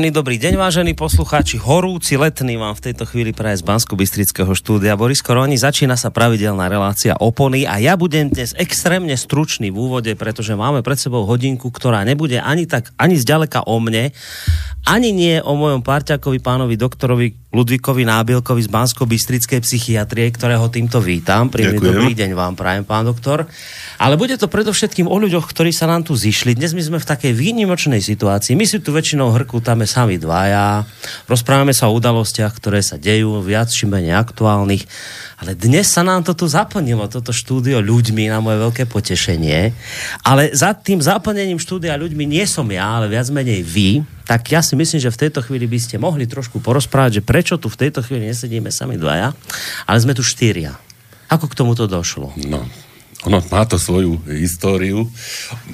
Príjemný dobrý deň, vážení poslucháči. Horúci letný vám v tejto chvíli praje z bansko bystrického štúdia. Boris Koroni, začína sa pravidelná relácia opony a ja budem dnes extrémne stručný v úvode, pretože máme pred sebou hodinku, ktorá nebude ani tak, ani zďaleka o mne, ani nie o mojom parťakovi pánovi doktorovi Ludvíkovi Nábielkovi z bansko bystrickej psychiatrie, ktorého týmto vítam. Príjemný dobrý deň vám prajem, pán doktor. Ale bude to predovšetkým o ľuďoch, ktorí sa nám tu zišli. Dnes my sme v takej výnimočnej situácii. My si tu väčšinou hrkútame sami dvaja, rozprávame sa o udalostiach, ktoré sa dejú, viac či menej aktuálnych. Ale dnes sa nám to tu zaplnilo, toto štúdio ľuďmi na moje veľké potešenie. Ale za tým zaplnením štúdia ľuďmi nie som ja, ale viac menej vy. Tak ja si myslím, že v tejto chvíli by ste mohli trošku porozprávať, že prečo tu v tejto chvíli nesedíme sami dvaja, ale sme tu štyria. Ako k tomuto došlo? No, ono má to svoju históriu.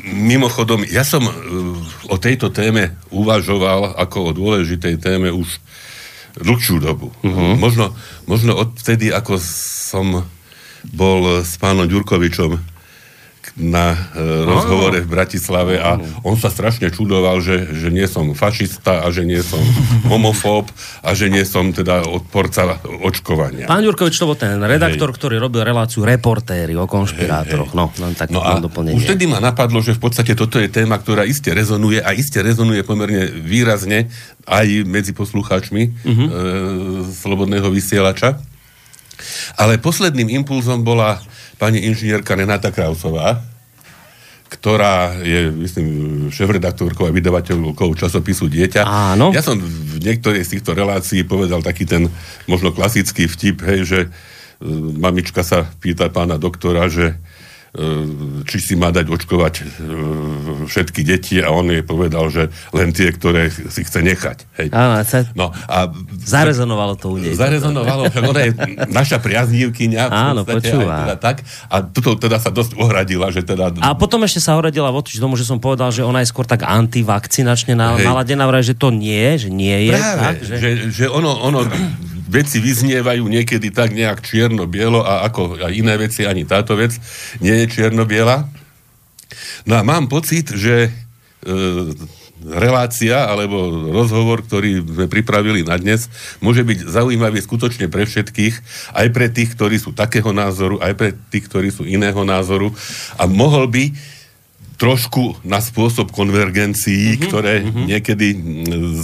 Mimochodom, ja som uh, o tejto téme uvažoval ako o dôležitej téme už dlhšiu dobu. Uh-huh. Možno, možno odtedy, ako som bol s pánom Ďurkovičom na e, rozhovore v Bratislave a on sa strašne čudoval, že, že nie som fašista a že nie som homofób a že nie som teda odporca očkovania. Pán Ďurkovič, to bol ten redaktor, hej. ktorý robil reláciu reportéry o konšpirátoroch. Hej, hej. No, len tak no a doplnenie. už tedy ma napadlo, že v podstate toto je téma, ktorá iste rezonuje a iste rezonuje pomerne výrazne aj medzi poslucháčmi uh-huh. e, Slobodného vysielača. Ale posledným impulzom bola pani inžinierka Renata Krausová, ktorá je, myslím, šéf-redaktorkou a vydavateľkou časopisu Dieťa. Áno. Ja som v niektorej z týchto relácií povedal taký ten možno klasický vtip, hej, že e, mamička sa pýta pána doktora, že či si má dať očkovať e, všetky deti a on jej povedal, že len tie, ktoré si chce nechať. Hej. Áno, sa... no, a zarezonovalo to u nej. Zarezonovalo, však ona je naša priaznívkyňa. Áno, počúva. Teda tak, a tuto teda sa dosť ohradila, že teda... A potom ešte sa ohradila voči tomu, že som povedal, že ona je skôr tak antivakcinačne naladená, že to nie, že nie je. Práve, tak, že... Že, že ono, ono veci vyznievajú niekedy tak nejak čierno-bielo a ako aj iné veci, ani táto vec nie je čierno-biela. No a mám pocit, že e, relácia alebo rozhovor, ktorý sme pripravili na dnes, môže byť zaujímavý skutočne pre všetkých, aj pre tých, ktorí sú takého názoru, aj pre tých, ktorí sú iného názoru a mohol by trošku na spôsob konvergencií, uh-huh, ktoré uh-huh. niekedy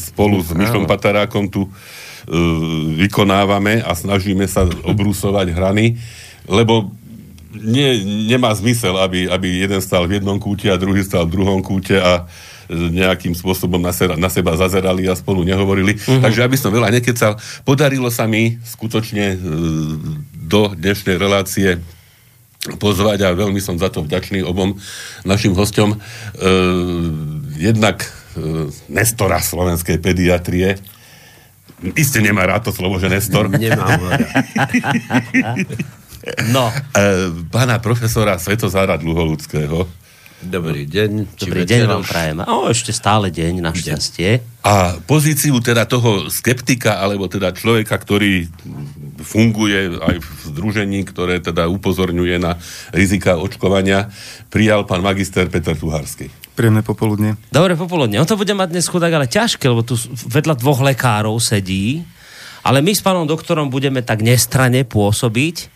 spolu s Myšom Patarákom tu vykonávame a snažíme sa obrúsovať hrany, lebo nie, nemá zmysel, aby, aby jeden stal v jednom kúte a druhý stal v druhom kúte a nejakým spôsobom na, seba, na seba zazerali a spolu nehovorili. Uh-huh. Takže aby som veľa nekecal, podarilo sa mi skutočne e, do dnešnej relácie pozvať a veľmi som za to vďačný obom našim hostom. E, jednak e, Nestora slovenskej pediatrie, Isté nemá rád to slovo, že Nestor. Nemám. no. E, pána profesora Svetozára Dluholudského. Dobrý deň. Dobrý deň vám prajem. O, ešte stále deň, našťastie. A pozíciu teda toho skeptika, alebo teda človeka, ktorý funguje aj v združení, ktoré teda upozorňuje na rizika očkovania, prijal pán magister Peter Tuharský. Príjemné popoludne. Dobre popoludne. On to bude mať dnes chudák, ale ťažké, lebo tu vedľa dvoch lekárov sedí. Ale my s pánom doktorom budeme tak nestrane pôsobiť.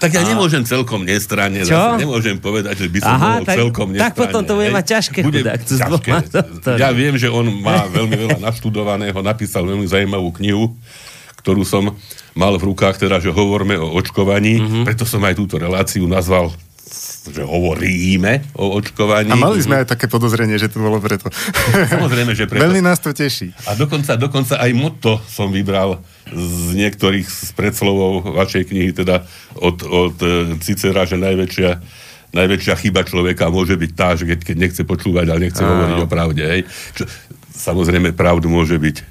Tak ja a... nemôžem celkom nestranne, Čo? Zase nemôžem povedať, že by som Aha, mohol tak, celkom nestranne. Tak potom to bude mať ťažké, bude chudák. Ťažké. Ja viem, že on má veľmi veľa naštudovaného, napísal veľmi zaujímavú knihu, ktorú som mal v rukách, teda, že hovoríme o očkovaní, mm-hmm. preto som aj túto reláciu nazval že hovoríme o očkovaní. A mali sme aj také podozrenie, že to bolo preto. Samozrejme, že preto. Veľmi nás to teší. A dokonca, dokonca aj motto som vybral z niektorých z predslovov vašej knihy, teda od, od e, Cicera, že najväčšia najväčšia chyba človeka môže byť tá, že keď, keď nechce počúvať, ale nechce Áno. hovoriť o pravde. Hej. Čo, samozrejme, pravdu môže byť e,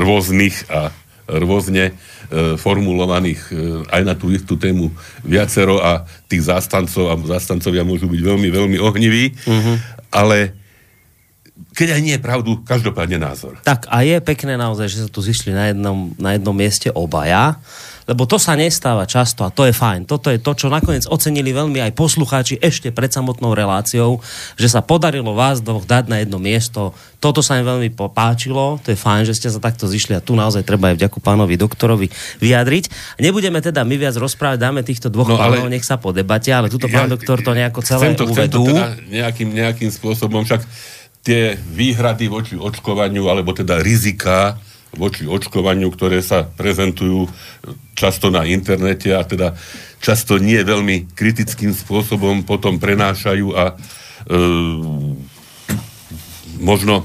rôznych a rôzne E, formulovaných e, aj na tú istú tému viacero a tých zástancov a zástancovia môžu byť veľmi, veľmi ohniví, uh-huh. ale keď aj nie je pravdu, každopádne názor. Tak a je pekné naozaj, že sa tu zišli na jednom, na jednom mieste obaja, lebo to sa nestáva často a to je fajn. Toto je to, čo nakoniec ocenili veľmi aj poslucháči ešte pred samotnou reláciou, že sa podarilo vás dvoch dať na jedno miesto. Toto sa im veľmi páčilo, to je fajn, že ste sa takto zišli a tu naozaj treba aj vďaku pánovi doktorovi vyjadriť. Nebudeme teda my viac rozprávať, dáme týchto dvoch no, ale... pánov, nech sa po debate, ale tuto pán ja, doktor to nejako celé chcem to, uvedú. Chcem to teda nejakým, nejakým spôsobom, však tie výhrady voči očkovaniu, alebo teda rizika voči očkovaniu, ktoré sa prezentujú často na internete a teda často nie veľmi kritickým spôsobom potom prenášajú a e, možno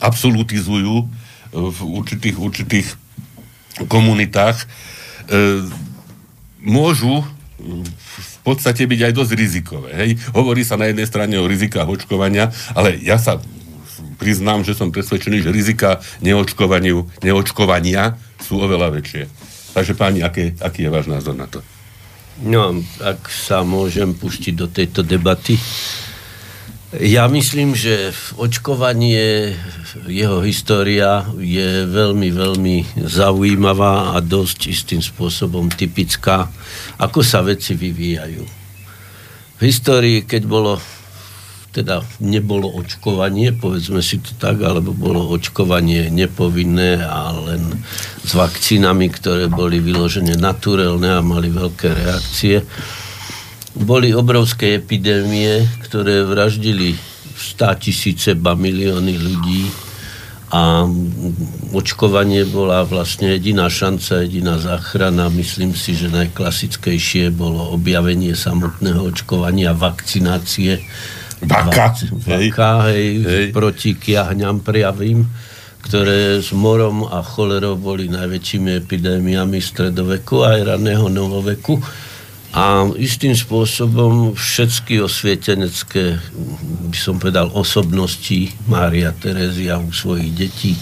absolutizujú v určitých, určitých komunitách, e, môžu v podstate byť aj dosť rizikové. Hej? Hovorí sa na jednej strane o rizikách očkovania, ale ja sa priznám, že som presvedčený, že rizika neočkovania sú oveľa väčšie. Takže páni, aký, aký je váš názor na to? No, ak sa môžem pustiť do tejto debaty, ja myslím, že očkovanie, jeho história je veľmi, veľmi zaujímavá a dosť istým spôsobom typická, ako sa veci vyvíjajú. V histórii, keď bolo teda nebolo očkovanie, povedzme si to tak, alebo bolo očkovanie nepovinné a len s vakcínami, ktoré boli vyložené naturelné a mali veľké reakcie. Boli obrovské epidémie, ktoré vraždili 100 tisíce, ba milióny ľudí a očkovanie bola vlastne jediná šanca, jediná záchrana. Myslím si, že najklasickejšie bolo objavenie samotného očkovania, vakcinácie Vaka, vaka hej, hej. proti kiahňam prijavím, ktoré s morom a cholerou boli najväčšími epidémiami stredoveku aj raného novoveku. A istým spôsobom všetky osvietenecké, by som povedal, osobnosti Mária Terezia u svojich detí,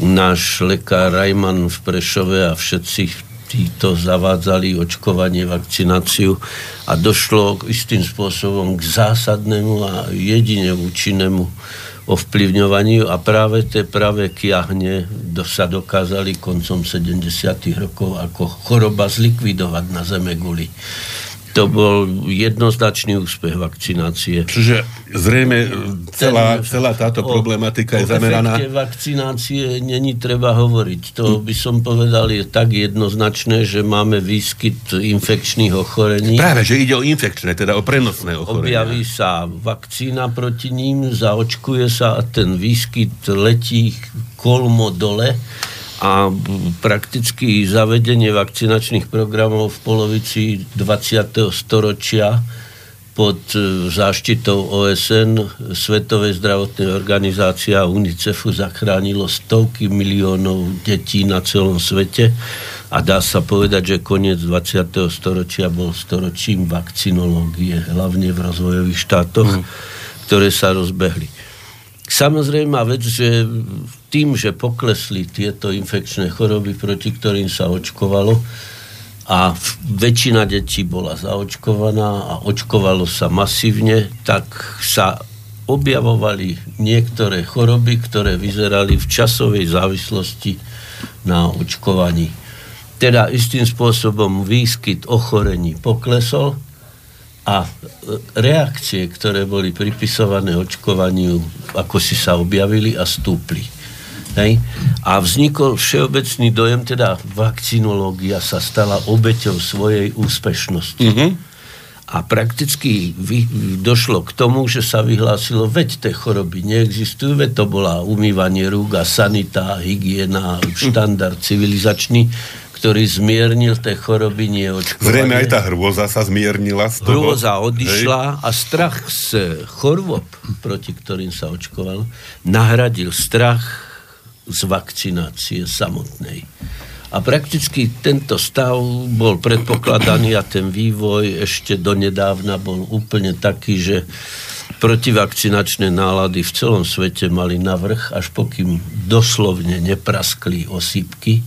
náš lekár Rajman v Prešove a všetci títo zavádzali očkovanie, vakcináciu a došlo k istým spôsobom k zásadnému a jedine účinnému ovplyvňovaniu a práve tie práve kiahne sa dokázali koncom 70. rokov ako choroba zlikvidovať na Zeme guli to bol jednoznačný úspech vakcinácie. Čiže zrejme celá, celá táto o, problematika je zameraná... O vakcinácie není treba hovoriť. To by som povedal je tak jednoznačné, že máme výskyt infekčných ochorení. Práve, že ide o infekčné, teda o prenosné ochorenia. Objaví sa vakcína proti ním, zaočkuje sa a ten výskyt letí kolmo dole a prakticky zavedenie vakcinačných programov v polovici 20. storočia pod e, záštitou OSN, Svetovej zdravotnej organizácie a UNICEFu zachránilo stovky miliónov detí na celom svete a dá sa povedať, že koniec 20. storočia bol storočím vakcinológie, hlavne v rozvojových štátoch, mm. ktoré sa rozbehli. Samozrejme vec, že tým, že poklesli tieto infekčné choroby, proti ktorým sa očkovalo, a väčšina detí bola zaočkovaná a očkovalo sa masívne, tak sa objavovali niektoré choroby, ktoré vyzerali v časovej závislosti na očkovaní. Teda istým spôsobom výskyt ochorení poklesol a reakcie, ktoré boli pripisované očkovaniu, ako si sa objavili a stúpli. Hej? A vznikol všeobecný dojem, teda vakcinológia sa stala obeťou svojej úspešnosti. Mm-hmm. A prakticky vy, došlo k tomu, že sa vyhlásilo, veď tie choroby neexistujú, veď to bola umývanie rúk a sanita, hygiena, štandard civilizačný, ktorý zmiernil tie choroby neočkovanie. Zrejme aj tá hrôza sa zmiernila z toho. Hrôza odišla hej. a strach z chorôb, proti ktorým sa očkoval, nahradil strach z vakcinácie samotnej. A prakticky tento stav bol predpokladaný a ten vývoj ešte donedávna bol úplne taký, že protivakcinačné nálady v celom svete mali navrh, až pokým doslovne nepraskli osýpky,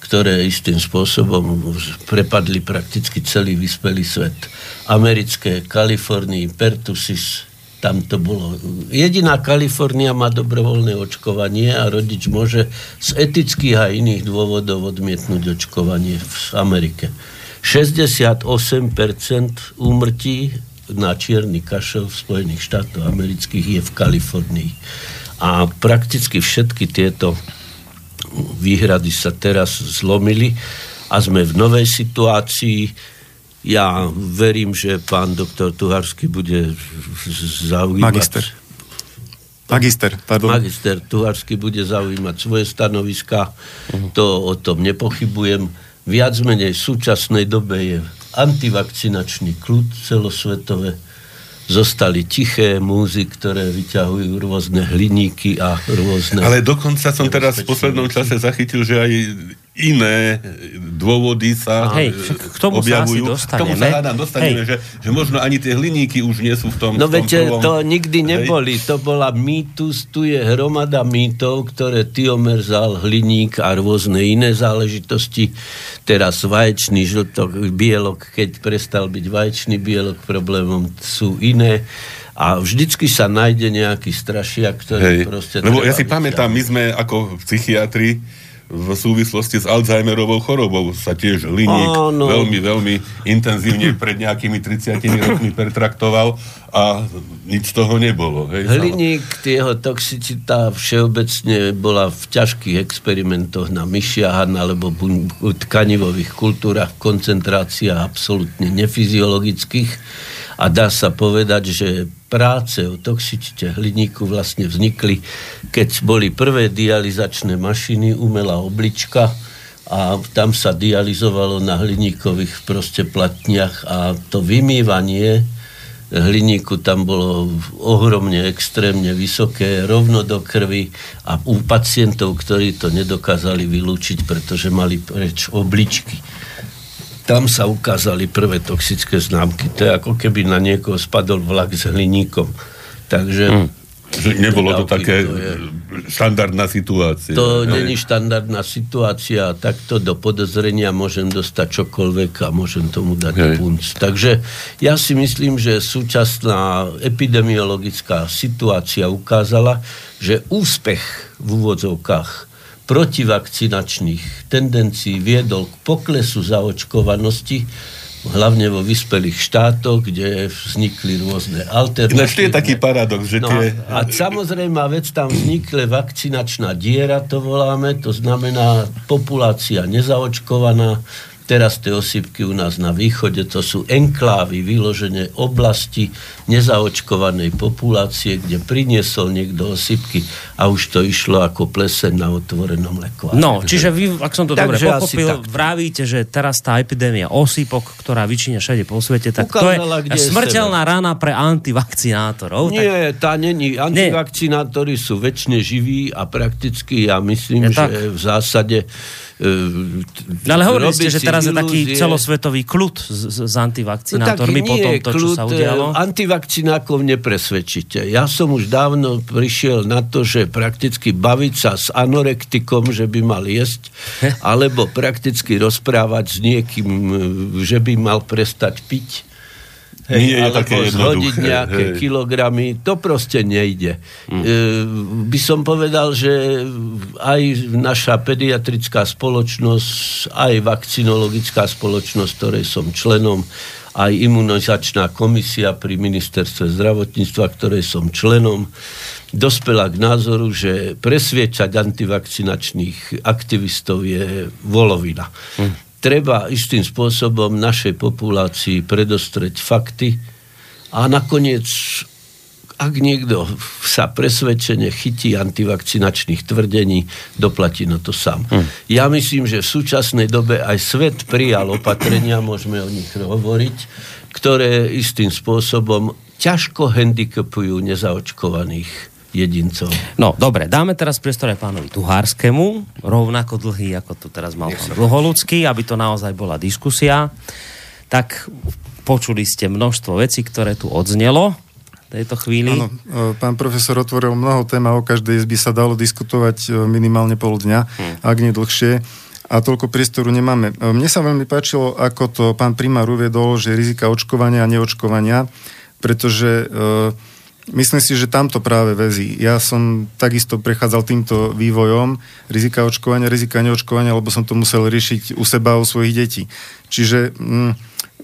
ktoré istým spôsobom prepadli prakticky celý vyspelý svet. Americké, Kalifornii, pertusis, Tam to bolo... Jediná Kalifornia má dobrovoľné očkovanie a rodič môže z etických a iných dôvodov odmietnúť očkovanie v Amerike. 68% úmrtí na čierny kašel v Spojených štátoch amerických je v Kalifornii. A prakticky všetky tieto výhrady sa teraz zlomili a sme v novej situácii ja verím, že pán doktor Tuharsky bude zaujímať... Magister. Magister, pardon. Magister Tuharsky bude zaujímať svoje stanoviska, uh-huh. to o tom nepochybujem. Viac menej v súčasnej dobe je antivakcinačný kľud celosvetové. Zostali tiché múzy, ktoré vyťahujú rôzne hliníky a rôzne... Ale dokonca som teraz v poslednom čase zachytil, že aj iné dôvody sa Hej, k tomu objavujú. sa asi K tomu sa hádam dostaneme, že, že možno ani tie hliníky už nie sú v tom No v tom viete, prvom... to nikdy neboli. To bola mýtus, tu je hromada mýtov, ktoré Tiomer zal, hliník a rôzne iné záležitosti. Teraz vaječný žltok, bielok, keď prestal byť vaječný bielok, problémom sú iné a vždycky sa nájde nejaký strašiak, ktorý Hej. proste... Lebo ja si pamätám, my sme ako psychiatri v súvislosti s Alzheimerovou chorobou sa tiež hliník Áno. veľmi, veľmi intenzívne pred nejakými 30 rokmi pertraktoval a nič z toho nebolo. Hej, Hliník, jeho toxicita všeobecne bola v ťažkých experimentoch na myšiach alebo tkanivových kultúrach v koncentráciách absolútne nefyziologických a dá sa povedať, že práce o toxicite hliníku vlastne vznikli, keď boli prvé dializačné mašiny, umelá oblička a tam sa dializovalo na hliníkových proste platniach a to vymývanie hliníku tam bolo ohromne, extrémne vysoké, rovno do krvi a u pacientov, ktorí to nedokázali vylúčiť, pretože mali preč obličky. Tam sa ukázali prvé toxické známky. To je ako keby na niekoho spadol vlak s hliníkom. Takže... Hmm. Že nebolo to také to je- štandardná situácia. To není štandardná situácia a takto do podozrenia môžem dostať čokoľvek a môžem tomu dať Hej. punc. Takže ja si myslím, že súčasná epidemiologická situácia ukázala, že úspech v úvodzovkách protivakcinačných tendencií viedol k poklesu zaočkovanosti hlavne vo vyspelých štátoch, kde vznikli rôzne alternatívne... Ináč je taký paradox, že No, tie... a samozrejme vec, tam vznikle vakcinačná diera, to voláme, to znamená populácia nezaočkovaná, teraz tie osýpky u nás na východe, to sú enklávy, vyložené oblasti nezaočkovanej populácie, kde priniesol niekto osýpky a už to išlo ako pleseň na otvorenom lekvári. No, čiže vy, ak som to dobre Takže asi pochopil, tak. vravíte, že teraz tá epidémia osýpok, ktorá vyčíňa všade po svete, tak Ukázala, to je smrteľná rana pre antivakcinátorov. Tak, Nie, tá není. Antivakcinátori sú väčšine živí a prakticky ja myslím, Je že tak. v zásade no, ale hovorili ste, že teraz je taký ilúzie- celosvetový kľud s, s- antivakcinátormi No po nie, tom, to, čo sa e, udialo. Antivakcinákov nepresvedčíte. Ja som už dávno prišiel na to, že prakticky baviť sa s anorektikom, že by mal jesť, alebo prakticky rozprávať s niekým, e, že by mal prestať piť. Nie je také zhodiť nejaké hej. kilogramy, to proste nejde. Mm. E, by som povedal, že aj naša pediatrická spoločnosť, aj vakcinologická spoločnosť, ktorej som členom, aj imunizačná komisia pri ministerstve zdravotníctva, ktorej som členom, dospela k názoru, že presviečať antivakcinačných aktivistov je volovina. Mm treba istým spôsobom našej populácii predostreť fakty a nakoniec, ak niekto sa presvedčene chytí antivakcinačných tvrdení, doplatí na to sám. Hm. Ja myslím, že v súčasnej dobe aj svet prijal opatrenia, môžeme o nich hovoriť, ktoré istým spôsobom ťažko handicapujú nezaočkovaných jedincov. No, dobre, dáme teraz priestor aj pánovi Tuhárskému, rovnako dlhý, ako tu teraz mal pán Dlholudský, aby to naozaj bola diskusia. Tak počuli ste množstvo vecí, ktoré tu odznelo tejto chvíli. Áno, e, pán profesor otvoril mnoho tém a o každej by sa dalo diskutovať e, minimálne pol dňa, hmm. ak nie dlhšie. A toľko priestoru nemáme. E, Mne sa veľmi páčilo, ako to pán primár uviedol, že rizika očkovania a neočkovania, pretože e, Myslím si, že tamto práve väzí. Ja som takisto prechádzal týmto vývojom rizika očkovania, rizika neočkovania, lebo som to musel riešiť u seba, u svojich detí. Čiže mm,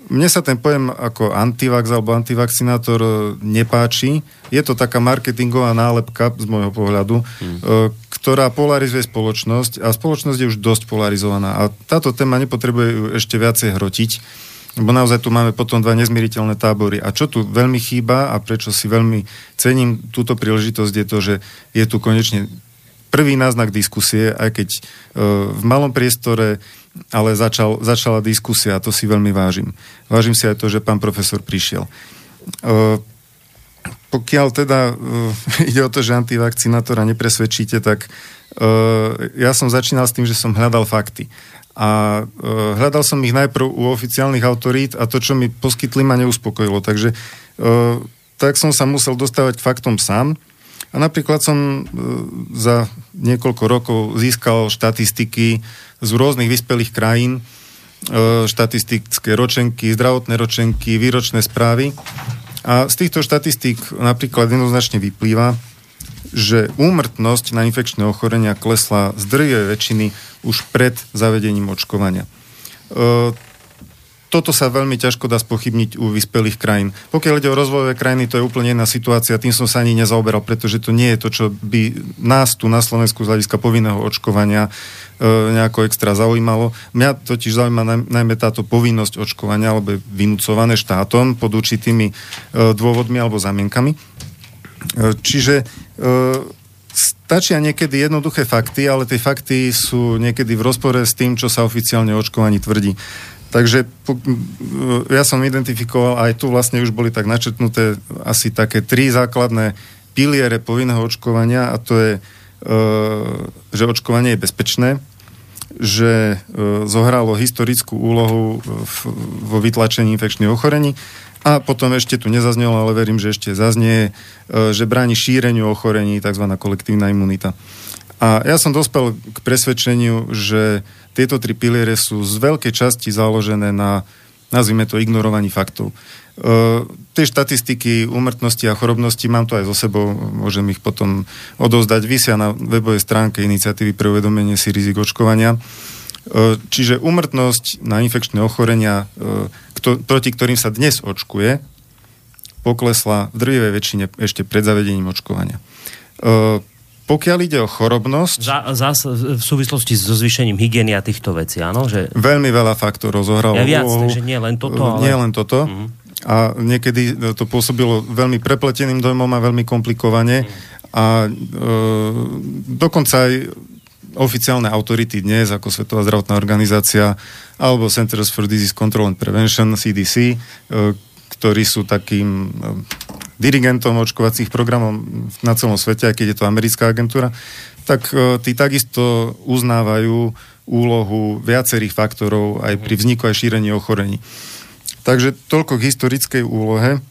mne sa ten pojem ako antivax alebo antivakcinátor e, nepáči. Je to taká marketingová nálepka z môjho pohľadu, hmm. ktorá polarizuje spoločnosť a spoločnosť je už dosť polarizovaná. A táto téma nepotrebuje ešte viacej hrotiť lebo naozaj tu máme potom dva nezmieriteľné tábory. A čo tu veľmi chýba a prečo si veľmi cením túto príležitosť je to, že je tu konečne prvý náznak diskusie, aj keď e, v malom priestore, ale začal, začala diskusia a to si veľmi vážim. Vážim si aj to, že pán profesor prišiel. E, pokiaľ teda e, ide o to, že antivakcinátora nepresvedčíte, tak e, ja som začínal s tým, že som hľadal fakty. A e, hľadal som ich najprv u oficiálnych autorít a to, čo mi poskytli, ma neuspokojilo. Takže e, tak som sa musel dostávať k faktom sám. A napríklad som e, za niekoľko rokov získal štatistiky z rôznych vyspelých krajín, e, štatistické ročenky, zdravotné ročenky, výročné správy. A z týchto štatistík napríklad jednoznačne vyplýva, že úmrtnosť na infekčné ochorenia klesla z drvej väčšiny už pred zavedením očkovania. E, toto sa veľmi ťažko dá spochybniť u vyspelých krajín. Pokiaľ ide o rozvojové krajiny, to je úplne iná situácia, tým som sa ani nezaoberal, pretože to nie je to, čo by nás tu na Slovensku z hľadiska povinného očkovania e, nejako extra zaujímalo. Mňa totiž zaujíma najmä táto povinnosť očkovania, alebo je vynúcované štátom pod určitými e, dôvodmi alebo zamienkami. E, čiže e, stačia niekedy jednoduché fakty, ale tie fakty sú niekedy v rozpore s tým, čo sa oficiálne očkovaní tvrdí. Takže ja som identifikoval, aj tu vlastne už boli tak načetnuté asi také tri základné piliere povinného očkovania a to je, e, že očkovanie je bezpečné, že e, zohralo historickú úlohu vo vytlačení infekčných ochorení a potom ešte tu nezaznelo, ale verím, že ešte zaznie, e, že bráni šíreniu ochorení, tzv. kolektívna imunita. A ja som dospel k presvedčeniu, že tieto tri piliere sú z veľkej časti založené na, nazvime to, ignorovaní faktov. E, tie štatistiky úmrtnosti a chorobnosti, mám to aj so sebou, môžem ich potom odovzdať, vysia na webovej stránke iniciatívy pre uvedomenie si rizik očkovania. E, čiže úmrtnosť na infekčné ochorenia, e, kto, proti ktorým sa dnes očkuje, poklesla v drvivej väčšine ešte pred zavedením očkovania. E, pokiaľ ide o chorobnosť... Za, za, v súvislosti so zvýšením hygieny a týchto vecí, áno? Že... Veľmi veľa faktorov zohralo. Ja viac, takže nie len toto, ale... Nie len toto. Mm. A niekedy to pôsobilo veľmi prepleteným dojmom a veľmi komplikovane. Mm. A e, dokonca aj oficiálne autority dnes, ako Svetová zdravotná organizácia alebo Centers for Disease Control and Prevention, CDC, e, ktorí sú takým e, dirigentom očkovacích programov na celom svete, aj keď je to americká agentúra, tak e, tí takisto uznávajú úlohu viacerých faktorov aj pri vzniku aj šírení ochorení. Takže toľko k historickej úlohe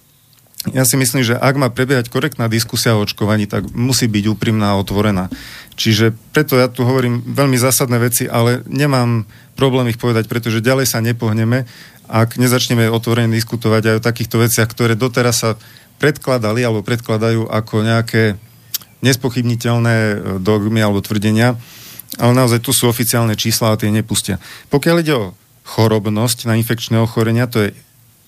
ja si myslím, že ak má prebiehať korektná diskusia o očkovaní, tak musí byť úprimná a otvorená. Čiže preto ja tu hovorím veľmi zásadné veci, ale nemám problém ich povedať, pretože ďalej sa nepohneme, ak nezačneme otvorene diskutovať aj o takýchto veciach, ktoré doteraz sa predkladali alebo predkladajú ako nejaké nespochybniteľné e, dogmy alebo tvrdenia, ale naozaj tu sú oficiálne čísla a tie nepustia. Pokiaľ ide o chorobnosť na infekčné ochorenia, to je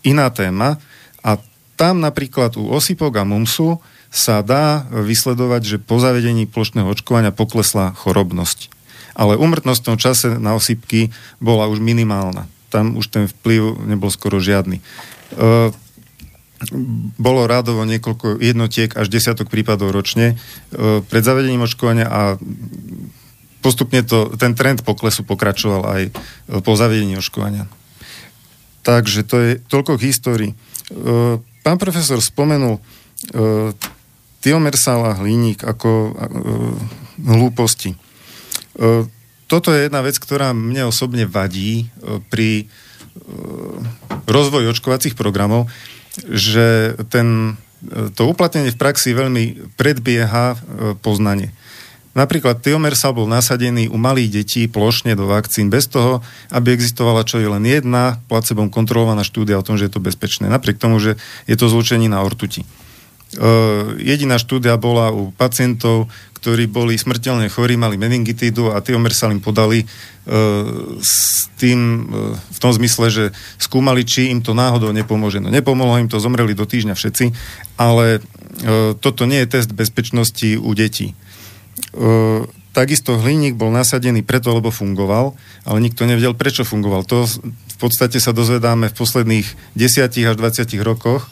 iná téma a tam napríklad u osýpok a mumsu sa dá vysledovať, že po zavedení plošného očkovania poklesla chorobnosť. Ale umrtnosť v tom čase na osýpky bola už minimálna. Tam už ten vplyv nebol skoro žiadny. E, bolo rádovo niekoľko jednotiek až desiatok prípadov ročne e, pred zavedením očkovania a postupne to, ten trend poklesu pokračoval aj po zavedení očkovania. Takže to je toľko k histórii. E, Pán profesor spomenul uh, Tiomersal a hliník ako uh, hlúposti. Uh, toto je jedna vec, ktorá mne osobne vadí pri rozvoji očkovacích programov, že ten, to uplatnenie v praxi veľmi predbieha poznanie. Napríklad Tiomersal bol nasadený u malých detí plošne do vakcín bez toho, aby existovala čo je len jedna placebom kontrolovaná štúdia o tom, že je to bezpečné. Napriek tomu, že je to zlučení na ortuti. jediná štúdia bola u pacientov, ktorí boli smrteľne chorí, mali meningitídu a tiomer sa im podali e, s tým, e, v tom zmysle, že skúmali, či im to náhodou nepomôže. No nepomohlo im to, zomreli do týždňa všetci, ale e, toto nie je test bezpečnosti u detí. Takisto hliník bol nasadený preto, lebo fungoval, ale nikto nevedel, prečo fungoval. To v podstate sa dozvedáme v posledných 10 až 20 rokoch,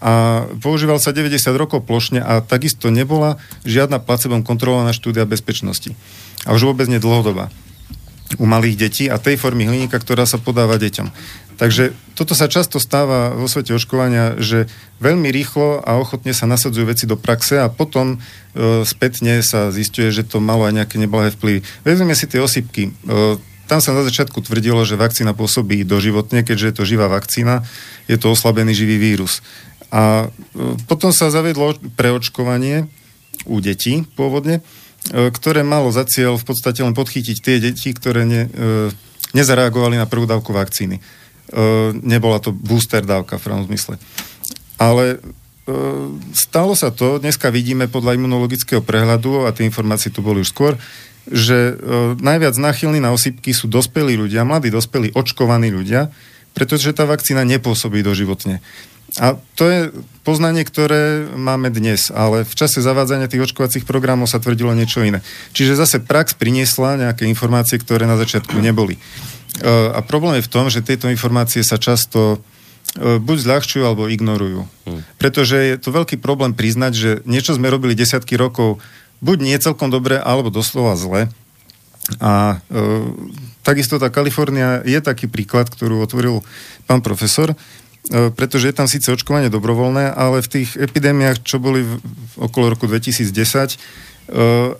a používal sa 90 rokov plošne a takisto nebola žiadna placebom kontrolovaná štúdia bezpečnosti. A už vôbec nie dlhodobá u malých detí a tej formy hliníka, ktorá sa podáva deťom. Takže toto sa často stáva vo svete oškovania, že veľmi rýchlo a ochotne sa nasadzujú veci do praxe a potom e, spätne sa zistuje, že to malo aj nejaké neblahé vplyvy. Vezmeme si tie osýpky. E, tam sa na začiatku tvrdilo, že vakcína pôsobí doživotne, keďže je to živá vakcína, je to oslabený živý vírus. A e, potom sa zavedlo preočkovanie u detí pôvodne, e, ktoré malo za cieľ v podstate len podchytiť tie deti, ktoré ne, e, nezareagovali na prvú dávku vakcíny. Nebola to booster dávka v pravom zmysle. Ale stalo sa to, dneska vidíme podľa imunologického prehľadu, a tie informácie tu boli už skôr, že najviac náchylní na osypky sú dospelí ľudia, mladí dospelí očkovaní ľudia, pretože tá vakcína nepôsobí doživotne. A to je poznanie, ktoré máme dnes, ale v čase zavádzania tých očkovacích programov sa tvrdilo niečo iné. Čiže zase prax priniesla nejaké informácie, ktoré na začiatku neboli. E, a problém je v tom, že tieto informácie sa často e, buď zľahčujú, alebo ignorujú. Hmm. Pretože je to veľký problém priznať, že niečo sme robili desiatky rokov buď nie celkom dobre, alebo doslova zle. A e, takisto tá Kalifornia je taký príklad, ktorú otvoril pán profesor, E, pretože je tam síce očkovanie dobrovoľné, ale v tých epidémiách, čo boli v, okolo roku 2010, e,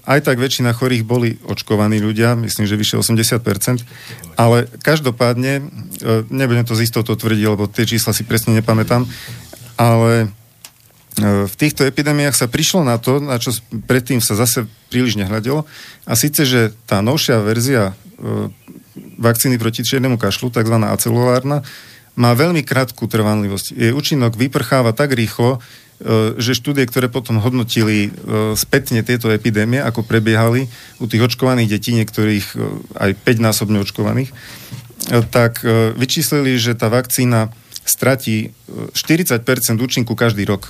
aj tak väčšina chorých boli očkovaní ľudia, myslím, že vyše 80%, ale každopádne, e, nebudem to z istotou tvrdiť, lebo tie čísla si presne nepamätám, ale v týchto epidémiách sa prišlo na to, na čo predtým sa zase príliš nehľadilo, a síce, že tá novšia verzia vakcíny proti čiernemu kašlu, tzv. acelulárna, má veľmi krátku trvanlivosť. Jej účinok vyprcháva tak rýchlo, e, že štúdie, ktoré potom hodnotili e, spätne tieto epidémie, ako prebiehali u tých očkovaných detí, niektorých e, aj 5-násobne očkovaných, tak vyčíslili, že tá vakcína stratí 40% účinku každý rok.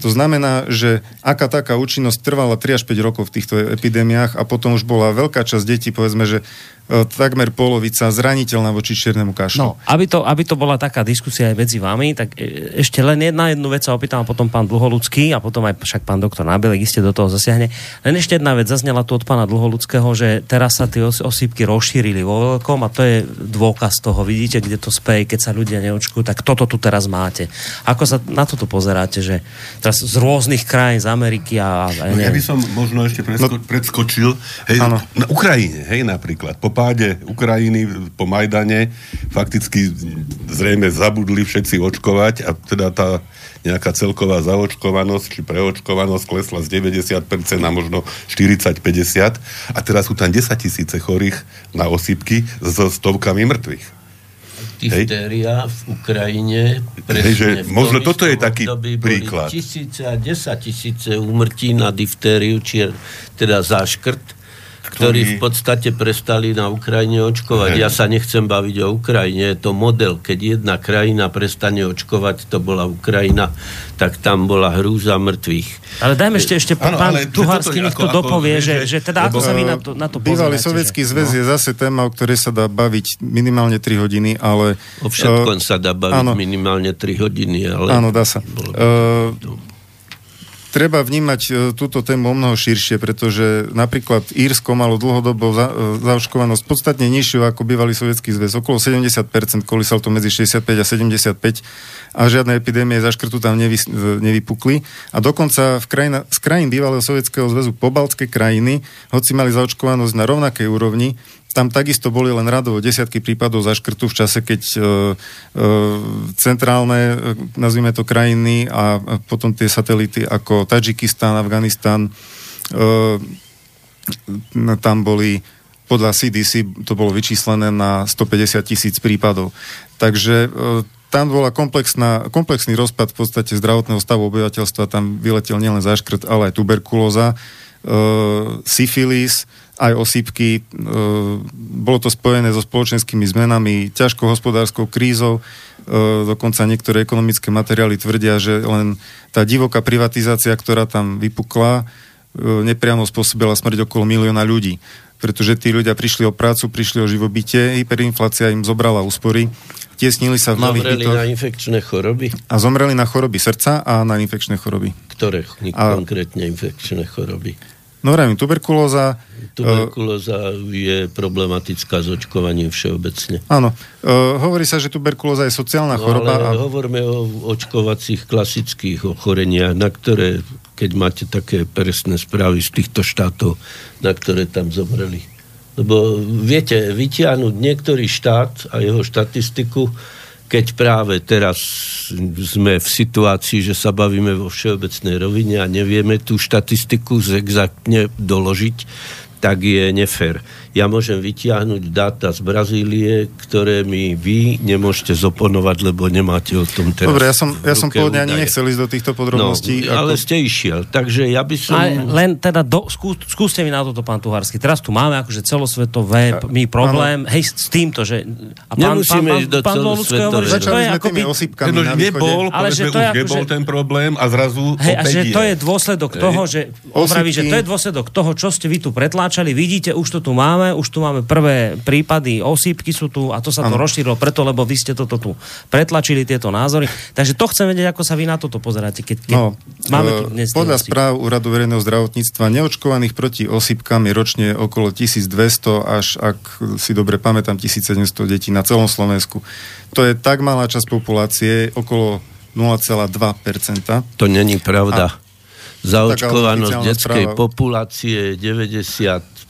To znamená, že aká taká účinnosť trvala 3 až 5 rokov v týchto epidémiách a potom už bola veľká časť detí, povedzme, že E, takmer polovica zraniteľná voči čiernemu kašlu. No, aby to, aby to bola taká diskusia aj medzi vami, tak e, ešte len jedna jednu vec sa opýtam a potom pán Dlholudský a potom aj však pán doktor Nábelek iste do toho zasiahne. Len ešte jedna vec zaznela tu od pána Dlholudského, že teraz sa tie osýpky rozšírili vo veľkom a to je dôkaz toho. Vidíte, kde to speje, keď sa ľudia neočkujú, tak toto tu teraz máte. Ako sa na toto pozeráte, že teraz z rôznych krajín, z Ameriky a... a no, ja by som možno ešte predsko- no, predskočil, hej, na Ukrajine, hej, napríklad, po páde Ukrajiny po Majdane fakticky zrejme zabudli všetci očkovať a teda tá nejaká celková zaočkovanosť či preočkovanosť klesla z 90% na možno 40-50 a teraz sú tam 10 tisíce chorých na osýpky so stovkami mŕtvych diftéria v Ukrajine. Hej, že možno toto je taký príklad. Tisíce a desať tisíce úmrtí na diftériu, či teda záškrt ktorí v podstate prestali na Ukrajine očkovať. Ja sa nechcem baviť o Ukrajine, je to model. Keď jedna krajina prestane očkovať, to bola Ukrajina, tak tam bola hrúza mŕtvych. Ale dajme ešte, ešte ano, pán Tuharský nech to dopovie, že, že teda ako sa vy na to, na to Bývalý sovietský zväz no. je zase téma, o ktorej sa dá baviť minimálne 3 hodiny, ale... O všetkom uh, sa dá baviť áno, minimálne 3 hodiny, ale... Áno, dá sa. Uh, treba vnímať e, túto tému o mnoho širšie, pretože napríklad Írsko malo dlhodobo za, e, zaočkovanosť podstatne nižšiu ako bývalý sovietský zväz. Okolo 70%, kolísal to medzi 65 a 75 a žiadne epidémie zaškrtu tam nevy, e, nevypukli. A dokonca v krajina, z krajín bývalého sovietského zväzu pobaltské krajiny, hoci mali zaočkovanosť na rovnakej úrovni, tam takisto boli len radovo desiatky prípadov zaškrtu v čase, keď e, e, centrálne, e, nazvime to krajiny a, potom tie satelity ako Tadžikistán, Afganistan, e, tam boli podľa CDC to bolo vyčíslené na 150 tisíc prípadov. Takže e, tam bola komplexná, komplexný rozpad v podstate zdravotného stavu obyvateľstva, tam vyletel nielen záškrt, ale aj tuberkulóza, e, syfilis, aj osýpky. E, bolo to spojené so spoločenskými zmenami, ťažkou hospodárskou krízou, e, dokonca niektoré ekonomické materiály tvrdia, že len tá divoká privatizácia, ktorá tam vypukla, e, nepriamo spôsobila smrť okolo milióna ľudí pretože tí ľudia prišli o prácu, prišli o živobytie, hyperinflácia im zobrala úspory, tiesnili sa v malých bytoch. na infekčné choroby? A zomreli na choroby srdca a na infekčné choroby. Ktoré A- konkrétne infekčné choroby? No vravím, tuberkulóza, Tuberkulóza je problematická s očkovaním všeobecne. áno, e, hovorí sa, že tuberkulóza je sociálna No, choroba ale a hovoríme o očkovacích klasických ochoreniach, na ktoré, keď máte také presné správy z týchto štátov, na ktoré tam zomreli. Lebo viete, vytiahnuť niektorý štát a jeho štatistiku, keď práve teraz sme v situácii, že sa bavíme vo všeobecnej rovine a nevieme tú štatistiku exaktne doložiť, tak je nefér. Ja môžem vytiahnuť dáta z Brazílie, ktoré mi vy nemôžete zoponovať, lebo nemáte o tom teraz. Dobre, ja som, ja som pôvodne ani nechcel ísť do týchto podrobností. No, ale ste išiel, takže ja by som... A len teda, do, skú, skúste mi na toto, pán Tuharsky. Teraz tu máme akože celosvetový my problém, hej, s týmto, že... A Nemusíme ísť do pán Dolucko celosvetového. hovorí, že to Začali je sme akoby... tými osýpkami Keď už na východe. nebol, Ale že to je už ako, nebol že- ten problém a zrazu Hej, a že to je dôsledok toho, že že to je dôsledok toho, čo ste vy tu pretláčali. Vidíte, už to tu máme, už tu máme prvé prípady, osýpky sú tu a to sa to rozšírilo preto, lebo vy ste toto tu pretlačili, tieto názory. Takže to chcem vedieť, ako sa vy na toto pozeráte, keď, keď No, máme e, tu dnes podľa správ Úradu verejného zdravotníctva neočkovaných proti osýpkam je ročne okolo 1200 až, ak si dobre pamätám, 1700 detí na celom Slovensku. To je tak malá časť populácie, okolo 0,2%. To není pravda. Zaočkovanosť oficiálna detskej správa. populácie je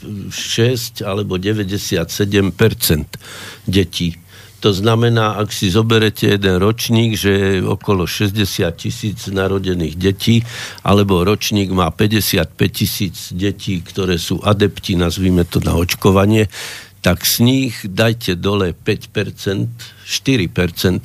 96 alebo 97% detí. To znamená, ak si zoberete jeden ročník, že je okolo 60 tisíc narodených detí, alebo ročník má 55 tisíc detí, ktoré sú adepti, nazvime to na očkovanie, tak z nich dajte dole 5%, 4%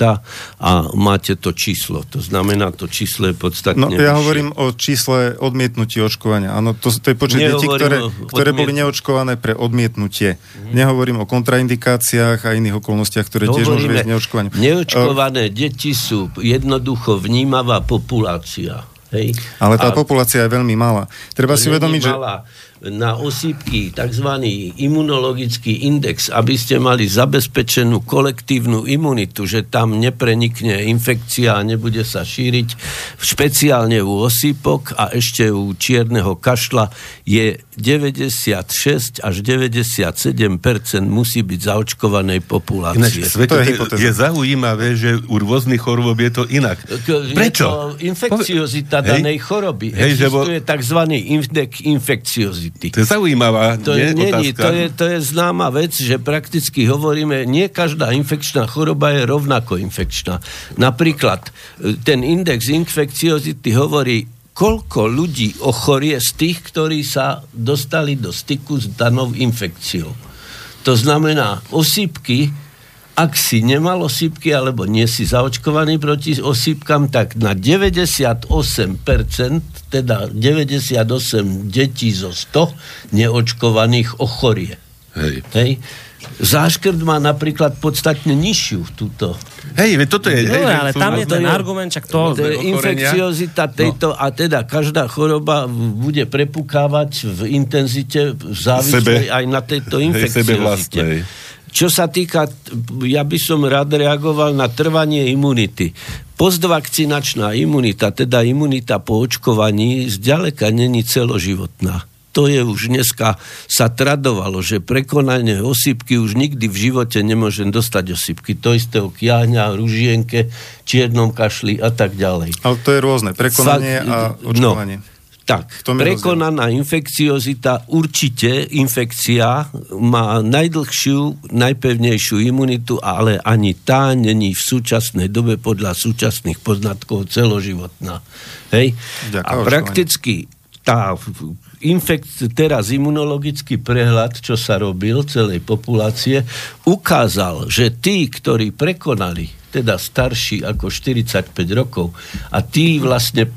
a máte to číslo. To znamená, to číslo je podstatne No, ja vyššie. hovorím o čísle odmietnutí očkovania. Áno, to, to je počet detí, ktoré, ktoré boli neočkované pre odmietnutie. Nehovorím o kontraindikáciách a iných okolnostiach, ktoré tiež môžu viesť k neočkovaniu. Neočkované deti sú jednoducho vnímavá populácia. Hej? Ale tá A populácia je veľmi malá. Treba si uvedomiť, že... malá. Na osýpky, tzv. imunologický index, aby ste mali zabezpečenú kolektívnu imunitu, že tam neprenikne infekcia a nebude sa šíriť, špeciálne u osýpok a ešte u čierneho kašla je 96 až 97% musí byť zaočkovanej Ináč, populácie. svete, To je hypotéza. je zaujímavé, že u rôznych chorôb je to inak. Prečo? Je to infekciozita Hej. danej choroby. Hej, že bo- Existuje tzv. indek infekciozity. To je zaujímavá To nie, je, nie, otázka. to, je, to je známa vec, že prakticky hovoríme, nie každá infekčná choroba je rovnako infekčná. Napríklad e, ten index infekciozity hovorí, koľko ľudí ochorie z tých, ktorí sa dostali do styku s danou infekciou. To znamená, osýpky, ak si nemal osýpky alebo nie si zaočkovaný proti osýpkam, tak na 98%, teda 98 detí zo 100 neočkovaných ochorie. Hej. Hej. Záškrt má napríklad podstatne nižšiu túto. Hej, veď toto je... No, hej, ale tam je ten argument, čak to... To je ochorenia. infekciozita tejto a teda každá choroba bude prepukávať v intenzite závislej aj na tejto infekciozite. Čo sa týka, ja by som rád reagoval na trvanie imunity. Postvakcinačná imunita, teda imunita po očkovaní, zďaleka není celoživotná. To je už dneska sa tradovalo, že prekonanie osýpky už nikdy v živote nemôžem dostať osýpky. To isté o kiahňa, ružienke, čiernom kašli a tak ďalej. Ale to je rôzne. Prekonanie Fakt, a no. očkovanie. Tak, tom je prekonaná infekciozita, určite infekcia má najdlhšiu, najpevnejšiu imunitu, ale ani tá není v súčasnej dobe podľa súčasných poznatkov celoživotná. Hej? Vďaka A prakticky tá infekt, teraz imunologický prehľad, čo sa robil celej populácie, ukázal, že tí, ktorí prekonali teda starší ako 45 rokov a tí vlastne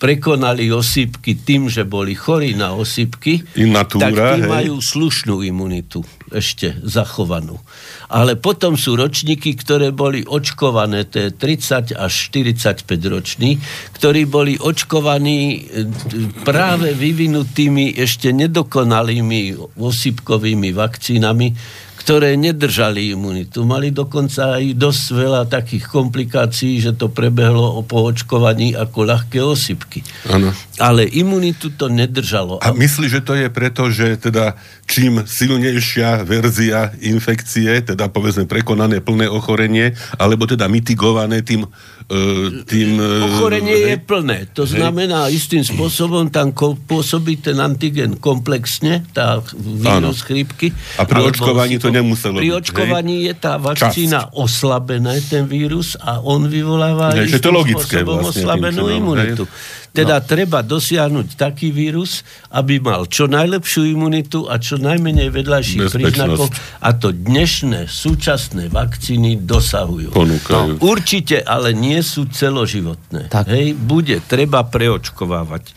prekonali osýpky tým, že boli chorí na osýpky, Innatúra, tak tí hej. majú slušnú imunitu ešte zachovanú. Ale potom sú ročníky, ktoré boli očkované, to je 30 až 45 roční, ktorí boli očkovaní e, práve vyvinutými ešte nedokonalými osýpkovými vakcínami, ktoré nedržali imunitu. Mali dokonca aj dosť veľa takých komplikácií, že to prebehlo po očkovaní ako ľahké osypky. Áno. Ale imunitu to nedržalo. A myslí, že to je preto, že teda čím silnejšia verzia infekcie, teda povedzme prekonané plné ochorenie, alebo teda mitigované tým... e, tým e, Ochorenie hej, je plné. To Hej. znamená, istým spôsobom tam pôsobí ten antigen komplexne, tá vírus chrípky. A pri očkovaní to nemuselo Pri očkovaní je tá vakcína oslabená, ten vírus, a on vyvoláva Hej, že to istým logické spôsobom vlastne oslabenú imunitu. Teda treba dosiahnuť taký vírus, aby mal čo najlepšiu imunitu a čo najmenej vedľajších príznakov a to dnešné, súčasné vakcíny dosahujú. Ponúkajú. No, určite, ale nie sú celoživotné. Tak. Hej, bude treba preočkovávať.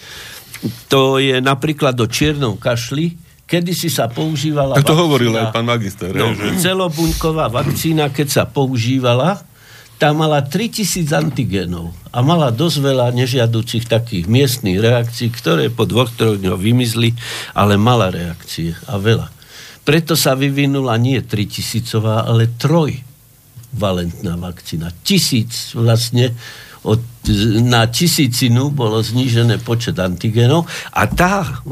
To je napríklad do čiernom kašli, kedy si sa používala Tak to vakcína- hovoril aj pán magister, No, že- celobunková vakcína, keď sa používala, tá mala 3000 antigénov a mala dosť veľa nežiaducich takých miestnych reakcií, ktoré po dvoch, troch dňoch vymizli, ale mala reakcie a veľa. Preto sa vyvinula nie 3000, ale trojvalentná vakcína. Tisíc vlastne od, na tisícinu bolo znížené počet antigénov a tá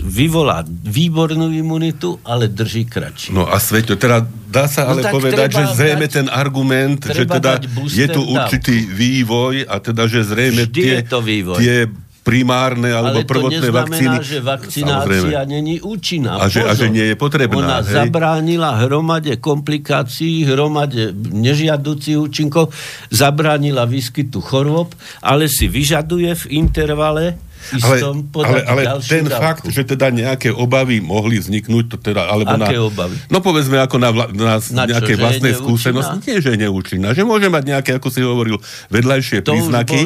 vyvolá výbornú imunitu, ale drží kratšie. No a Sveťo, teda dá sa No ale tak povedať, že zrejme dať- ten argument, že teda je tu dávku. určitý vývoj a teda, že zrejme Vždy tie, je to vývoj. tie primárne alebo Ale to prvotné vakcíny... neznamená, že vakcinácia není účinná. A že- a že nie je potrebná, Ona hej? zabránila hromade komplikácií, hromade nežiaducich účinkov, zabránila výskytu chorôb, ale si vyžaduje v intervale Ale, istom ale, podať ale ďalšiu ten dávku. fakt, že teda nejaké obavy mohli vzniknúť, to teda, alebo Aké na, obavy? No povedzme ako na, vla, na, Na čo, nejaké je vlastné skúsenosti. Nie, že je neúčinná. Že môže mať nejaké, ako si hovoril, vedľajšie To príznaky.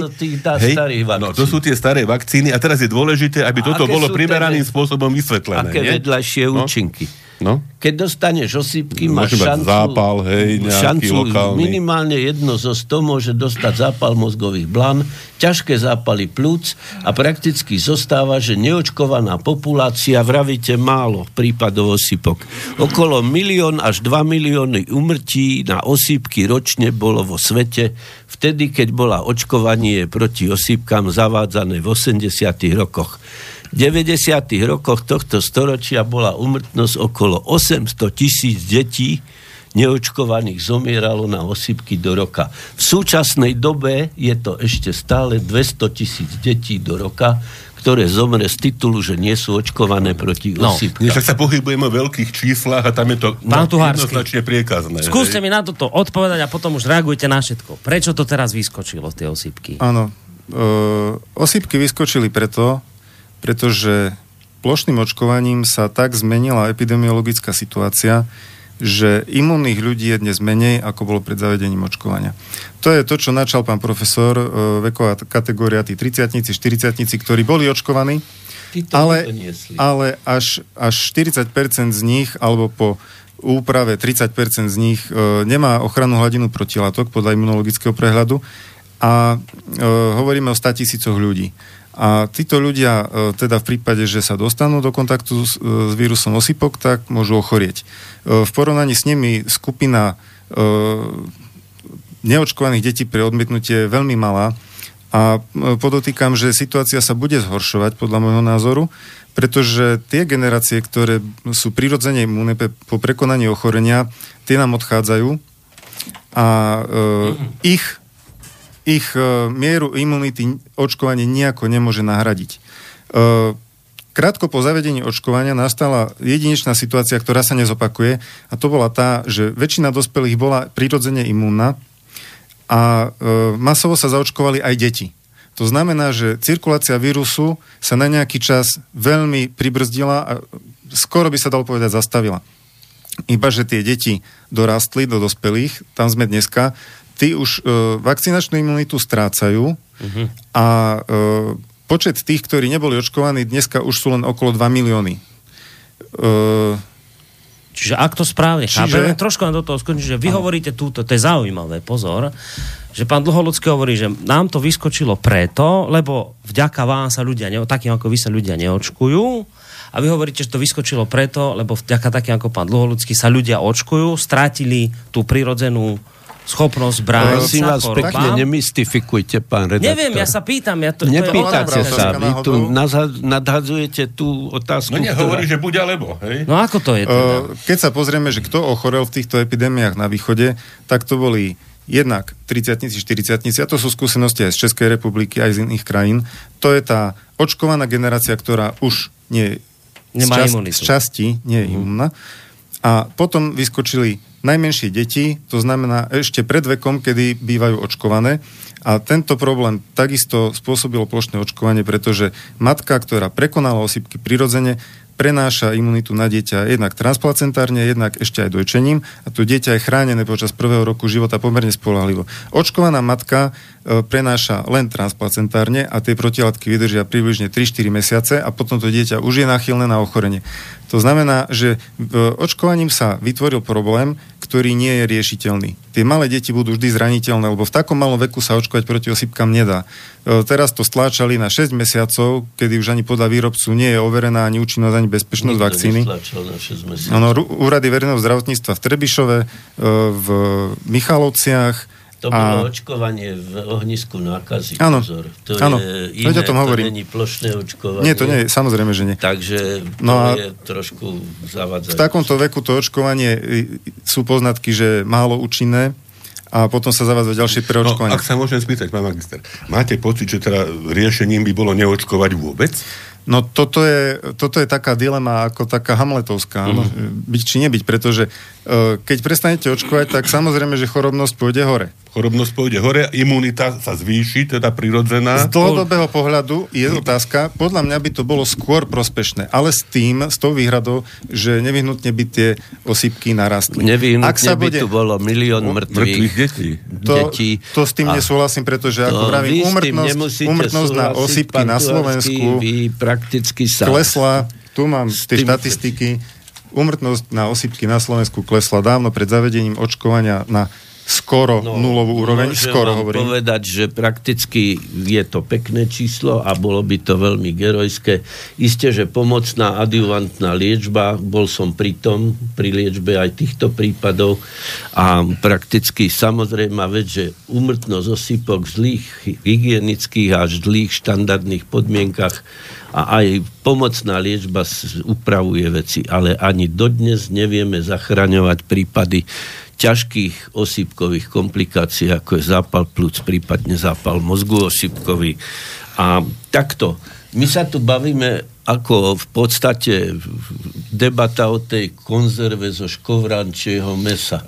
starých no, to sú tie staré vakcíny a teraz je dôležité, aby A toto bolo primeraným spôsobom vysvetlené. Aké nie? vedľajšie No. účinky? No? Keď dostaneš osýpky, máš Môže mať šancu, zápal, hej, šancu lokálny. minimálne jedno zo 100 môže dostať zápal mozgových blán, ťažké zápaly plúc a prakticky zostáva, že neočkovaná populácia, vravíte málo prípadov osýpok. Okolo milión až 2 milióny umrtí na osýpky ročne bolo vo svete, vtedy, keď bola očkovanie proti osýpkam zavádzané v 80 rokoch. V 90. rokoch tohto storočia bola umrtnosť okolo 800 tisíc detí neočkovaných zomieralo na osýpky do roka. V súčasnej dobe je to ešte stále 200 tisíc detí do roka, ktoré zomre z titulu, že nie sú očkované proti No. osýpkam. Nie, však sa pohybujeme v veľkých číslach a tam je to Pán Tuhársky. jednoznačne priekazné. Skúste hej. mi na toto odpovedať a potom už reagujte na všetko. Prečo to teraz vyskočilo, tie osýpky? Áno. E, osýpky vyskočili preto, pretože plošným očkovaním sa tak zmenila epidemiologická situácia, že imunných ľudí je dnes menej, ako bolo pred zavedením očkovania. To je to, čo načal pán profesor, e, veková kategória, tí 30 40 ktorí boli očkovaní, ale, ale až, až 40% z nich, alebo po úprave 30% z nich e, nemá ochrannú hladinu protilátok podľa imunologického prehľadu a e, hovoríme o 100 tisícoch ľudí. A títo ľudia, e, teda v prípade, že sa dostanú do kontaktu s, e, s vírusom osypok, tak môžu ochorieť. E, v porovnaní s nimi skupina neočkovaných detí pre odmietnutie je veľmi malá a podotýkam, že situácia sa bude zhoršovať podľa môjho názoru, pretože tie generácie, ktoré sú prirodzene imunné po prekonaní ochorenia, tie nám odchádzajú a e, ich, ich e, mieru imunity očkovanie nejako nemôže nahradiť. E, krátko po zavedení očkovania nastala jedinečná situácia, ktorá sa nezopakuje a to bola tá, že väčšina dospelých bola prirodzene imúnna a e, masovo sa zaočkovali aj deti. To znamená, že cirkulácia vírusu sa na nejaký čas veľmi pribrzdila a skoro by sa dalo povedať zastavila. iba že tie deti dorastli do dospelých, tam sme dneska, tí už e, vakcinačnú imunitu strácajú uh-huh. a e, počet tých, ktorí neboli očkovaní, dneska už sú len okolo 2 milióny. E, Čiže ak to správne Čiže... chápem, trošku do toho skončím, že vy ano. hovoríte túto, to je zaujímavé, pozor, že pán Dlholudský hovorí, že nám to vyskočilo preto, lebo vďaka vám sa ľudia, ne, takým ako vy sa ľudia neočkujú, a vy hovoríte, že to vyskočilo preto, lebo vďaka takým ako pán Dlholudský sa ľudia očkujú, strátili tú prirodzenú schopnosť brániť Prosím sa vás chorobám. pekne, nemystifikujte, pán redaktor. Neviem, ja sa pýtam. Ja to, Nepýtate to sa, vy tu nadhadzujete tú otázku. No nehovorí, ktorá... že buď alebo, hej? No ako to je teda? Keď sa pozrieme, že kto ochorel v týchto epidémiách na východe, tak to boli jednak 30 40 a to sú skúsenosti aj z Českej republiky, aj z iných krajín. To je tá očkovaná generácia, ktorá už nie Nemá z, čas, z časti nie je imunná. A potom vyskočili najmenšie deti, to znamená ešte pred vekom, kedy bývajú očkované. A tento problém takisto spôsobilo plošné očkovanie, pretože matka, ktorá prekonala osypky prirodzene, prenáša imunitu na dieťa jednak transplacentárne, jednak ešte aj dojčením a to dieťa je chránené počas prvého roku života pomerne spolahlivo. Očkovaná matka e, prenáša len transplacentárne a tie protilátky vydržia približne 3-4 mesiace a potom to dieťa už je nachylné na ochorenie. To znamená, že očkovaním sa vytvoril problém, ktorý nie je riešiteľný. Tie malé deti budú vždy zraniteľné, lebo v takom malom veku sa očkovať proti osypkám nedá. E, teraz to stláčali na 6 mesiacov, kedy už ani podľa výrobcu nie je overená ani účinnosť, ani bezpečnosť Nikto vakcíny. Ano, úrady verejného zdravotníctva v Trebišove, e, v Michalovciach, to a... bolo očkovanie v ohnisku nákazy. Áno, pozor. To áno. je iné, o tom hovorím. to není plošné očkovanie. Nie, to nie, samozrejme, že nie. Takže to no a je trošku zavadzajúce. V takomto veku to očkovanie sú poznatky, že málo účinné, a potom sa zavádza ďalšie preočkovanie. No, ak sa môžem spýtať, pán magister, máte pocit, že teda riešením by bolo neočkovať vôbec? No toto je, toto je taká dilema ako taká hamletovská, mm. byť či nebyť, pretože uh, keď prestanete očkovať, tak samozrejme, že chorobnosť pôjde hore chorobnosť pôjde hore, imunita sa zvýši, teda prirodzená. Z dlhodobého pohľadu je otázka, podľa mňa by to bolo skôr prospešné, ale s tým, s tou výhradou, že nevyhnutne by tie osýpky narastli. Nevyhnutne Ak sa by bude... tu bolo milión mŕtvych, mŕtvych detí. To, detí. to s tým a... nesúhlasím, pretože ako pravím, úmrtnosť, úmrtnosť na osýpky na Slovensku vy prakticky sa... klesla, tu mám tie štatistiky, úmrtnosť na osýpky na Slovensku klesla dávno pred zavedením očkovania na skoro no, nulovú úroveň. Skoro vám hovorím. povedať, že prakticky je to pekné číslo a bolo by to veľmi gerojské. Isté, že pomocná adjuvantná liečba, bol som pri tom, pri liečbe aj týchto prípadov a prakticky samozrejme vec, že umrtnosť osypok v zlých hygienických až zlých štandardných podmienkach a aj pomocná liečba upravuje veci, ale ani dodnes nevieme zachraňovať prípady ťažkých osýpkových komplikácií, ako je zápal plúc, prípadne zápal mozgu osýpkový. A takto. My sa tu bavíme ako v podstate debata o tej konzerve zo škovrančieho mesa.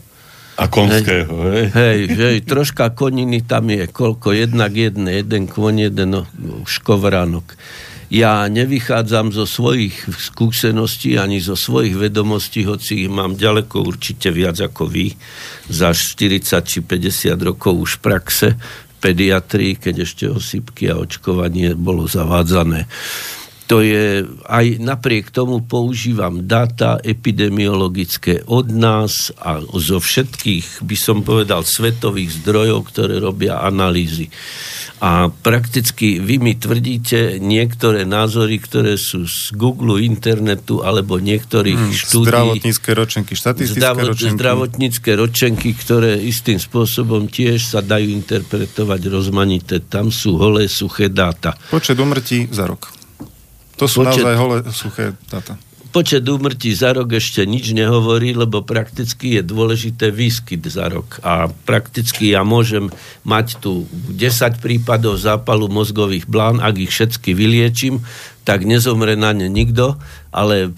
A konského, hej? Hej, hej, troška koniny tam je, koľko, jednak jedné, jeden kon, jeden škovránok ja nevychádzam zo svojich skúseností ani zo svojich vedomostí, hoci ich mám ďaleko určite viac ako vy, za 40 či 50 rokov už praxe v pediatrii, keď ešte osypky a očkovanie bolo zavádzané. To je, aj napriek tomu používam data epidemiologické od nás a zo všetkých, by som povedal, svetových zdrojov, ktoré robia analýzy. A prakticky vy mi tvrdíte niektoré názory, ktoré sú z Google, internetu alebo niektorých hmm, štúdí. Zdravotnícke ročenky, štatistické zdravot, ročenky. Zdravotnícke ročenky, ktoré istým spôsobom tiež sa dajú interpretovať rozmanité. Tam sú holé, suché dáta. Počet umrtí za rok. To sú Počet... naozaj holé, suché dáta počet úmrtí za rok ešte nič nehovorí, lebo prakticky je dôležité výskyt za rok. A prakticky ja môžem mať tu 10 prípadov zápalu mozgových blán, ak ich všetky vyliečím, tak nezomre na ne nikto, ale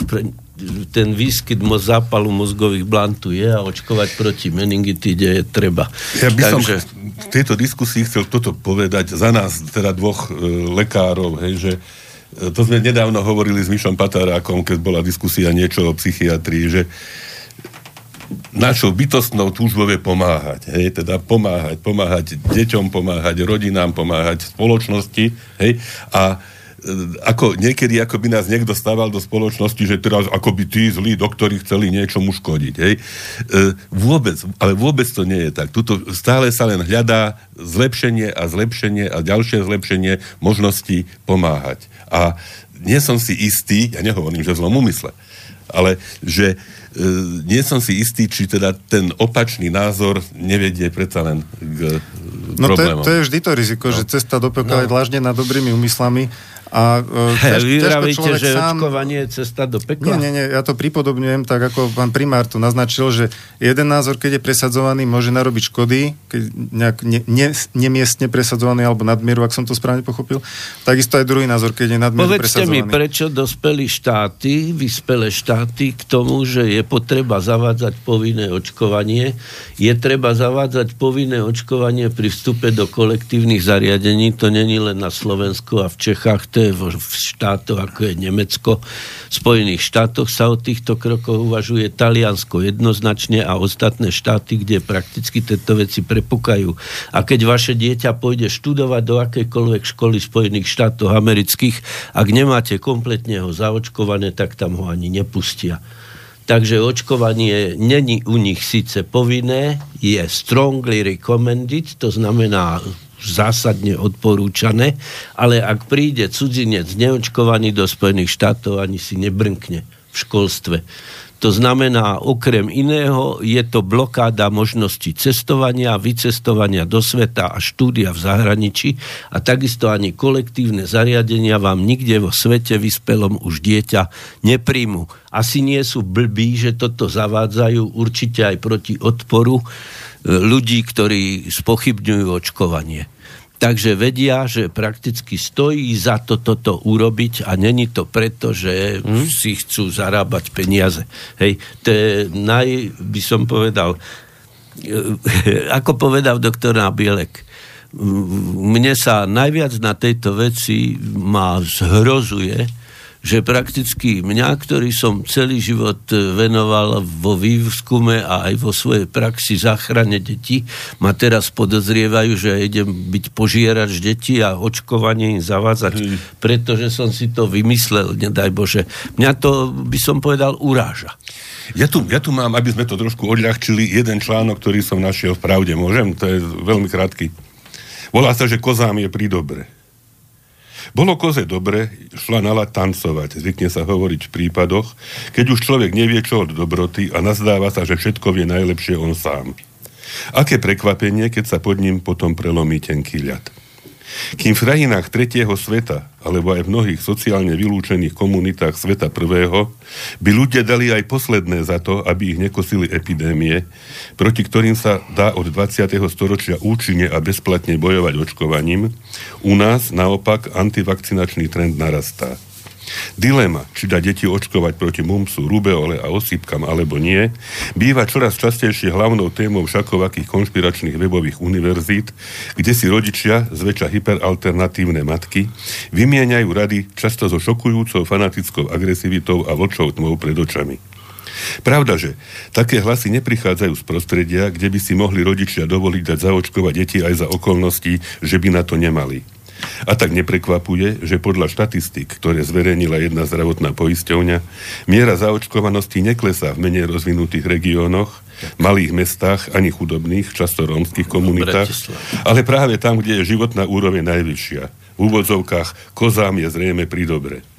ten výskyt mo- zápalu mozgových blán tu je a očkovať proti meningitíde je treba. Ja by Takže... som v tejto diskusii chcel toto povedať za nás, teda dvoch e, lekárov, hej, že to sme nedávno hovorili s Mišom Patárákom, keď bola diskusia niečo o psychiatrii, že našou bytostnou túžbou je pomáhať. Hej, teda pomáhať, pomáhať deťom, pomáhať rodinám, pomáhať spoločnosti. Hej, a e, ako niekedy ako by nás niekto stával do spoločnosti, že teraz ako by tí zlí doktori chceli niečomu škodiť. Hej. E, vôbec, ale vôbec to nie je tak. Tuto stále sa len hľadá zlepšenie a zlepšenie a ďalšie zlepšenie možností pomáhať. A nie som si istý, ja nehovorím, že v zlom úmysle, ale že e, nie som si istý, či teda ten opačný názor nevedie predsa len k No to je, problémom. to je vždy to riziko, no. že cesta do pekla No. je dláždená dobrými úmyslami a uh, Vy vravíte, že sám... očkovanie je cesta do Nie, pekla? nie, nie, ja to pripodobňujem tak, ako pán primár to naznačil, že jeden názor, keď je presadzovaný, môže narobiť škody, keď nejak ne, ne, nemiestne presadzovaný alebo nadmieru, ak som to správne pochopil. Takisto aj druhý názor, keď je nadmieru Povedzte mi, presadzovaný. prečo dospeli štáty, vyspelé štáty k tomu, že je potreba zavádzať povinné očkovanie. Je treba zavádzať povinné očkovanie pri vstupe do kolektívnych zariadení. To není len na Slovensku a v Čechách, to je v štátoch, ako je Nemecko. V Spojených štátoch sa o týchto krokoch uvažuje Taliansko jednoznačne a ostatné štáty, kde prakticky tieto veci prepukajú. A keď vaše dieťa pôjde študovať do akejkoľvek školy Spojených štátov amerických, ak nemáte kompletne ho zaočkované, tak tam ho ani nepustia. Takže očkovanie není u nich síce povinné, je strongly recommended, to znamená zásadne odporúčané, ale ak príde cudzinec neočkovaný do Spojených štátov, ani si nebrnkne v školstve. To znamená, okrem iného, je to blokáda možností cestovania, vycestovania do sveta a štúdia v zahraničí a takisto ani kolektívne zariadenia vám nikde vo svete vyspelom už dieťa nepríjmu. Asi nie sú blbí, že toto zavádzajú určite aj proti odporu ľudí, ktorí spochybňujú očkovanie. Takže vedia, že prakticky stojí za to toto urobiť a není to preto, že hmm? si chcú zarábať peniaze. Hej, to je naj, by som povedal, ako povedal doktor Nabielek, mne sa najviac na tejto veci ma zhrozuje, že prakticky mňa, ktorý som celý život venoval vo výskume a aj vo svojej praxi záchrane detí, ma teraz podozrievajú, že idem byť požierač detí a očkovanie im zavázať, pretože som si to vymyslel, nedaj Bože. Mňa to, by som povedal, uráža. Ja tu, ja tu mám, aby sme to trošku odľahčili, jeden článok, ktorý som našiel v Pravde. Môžem? To je veľmi krátky. Volá sa, že kozám je pri dobre. Bolo koze dobre, šla nala tancovať, zvykne sa hovoriť v prípadoch, keď už človek nevie čo od dobroty a nazdáva sa, že všetko vie najlepšie on sám. Aké prekvapenie, keď sa pod ním potom prelomí tenký ľad. Kým v krajinách tretieho sveta, alebo aj v mnohých sociálne vylúčených komunitách sveta prvého, by ľudia dali aj posledné za to, aby ich nekosili epidémie, proti ktorým sa dá od 20. storočia účinne a bezplatne bojovať očkovaním, u nás naopak antivakcinačný trend narastá. Dilema, či dá deti očkovať proti mumsu, rubeole a osýpkam alebo nie, býva čoraz častejšie hlavnou témou všakovakých konšpiračných webových univerzít, kde si rodičia, zväčša hyperalternatívne matky, vymieňajú rady často so šokujúcou fanatickou agresivitou a vočou tmou pred očami. Pravda, že také hlasy neprichádzajú z prostredia, kde by si mohli rodičia dovoliť dať zaočkovať deti aj za okolností, že by na to nemali. A tak neprekvapuje, že podľa štatistik, ktoré zverejnila jedna zdravotná poisťovňa, miera zaočkovanosti neklesá v menej rozvinutých regiónoch, malých mestách ani chudobných, často rómskych komunitách, ale práve tam, kde je životná úroveň najvyššia. V úvodzovkách kozám je zrejme pri dobre.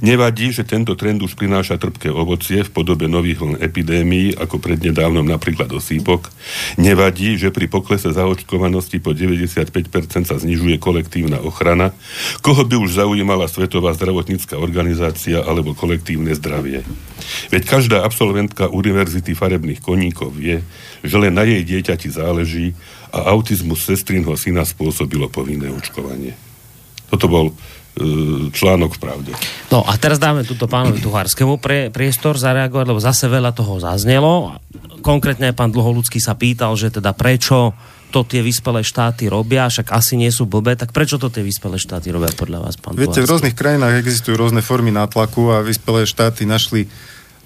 Nevadí, že tento trend už prináša trpké ovocie v podobe nových vln epidémií, ako prednedávnom napríklad osýpok. Nevadí, že pri poklese zaočkovanosti po 95% sa znižuje kolektívna ochrana. Koho by už zaujímala Svetová zdravotnícka organizácia alebo kolektívne zdravie? Veď každá absolventka univerzity farebných koníkov vie, že len na jej dieťati záleží a autizmus sestrinho syna spôsobilo povinné očkovanie. Toto bol článok v pravde. No a teraz dáme túto pánovi Tuhárskému pre, priestor zareagovať, lebo zase veľa toho zaznelo. Konkrétne pán Dlholudský sa pýtal, že teda prečo to tie vyspelé štáty robia, však asi nie sú blbé, tak prečo to tie vyspelé štáty robia podľa vás, pán Viete, v Tuhársky? rôznych krajinách existujú rôzne formy nátlaku a vyspelé štáty našli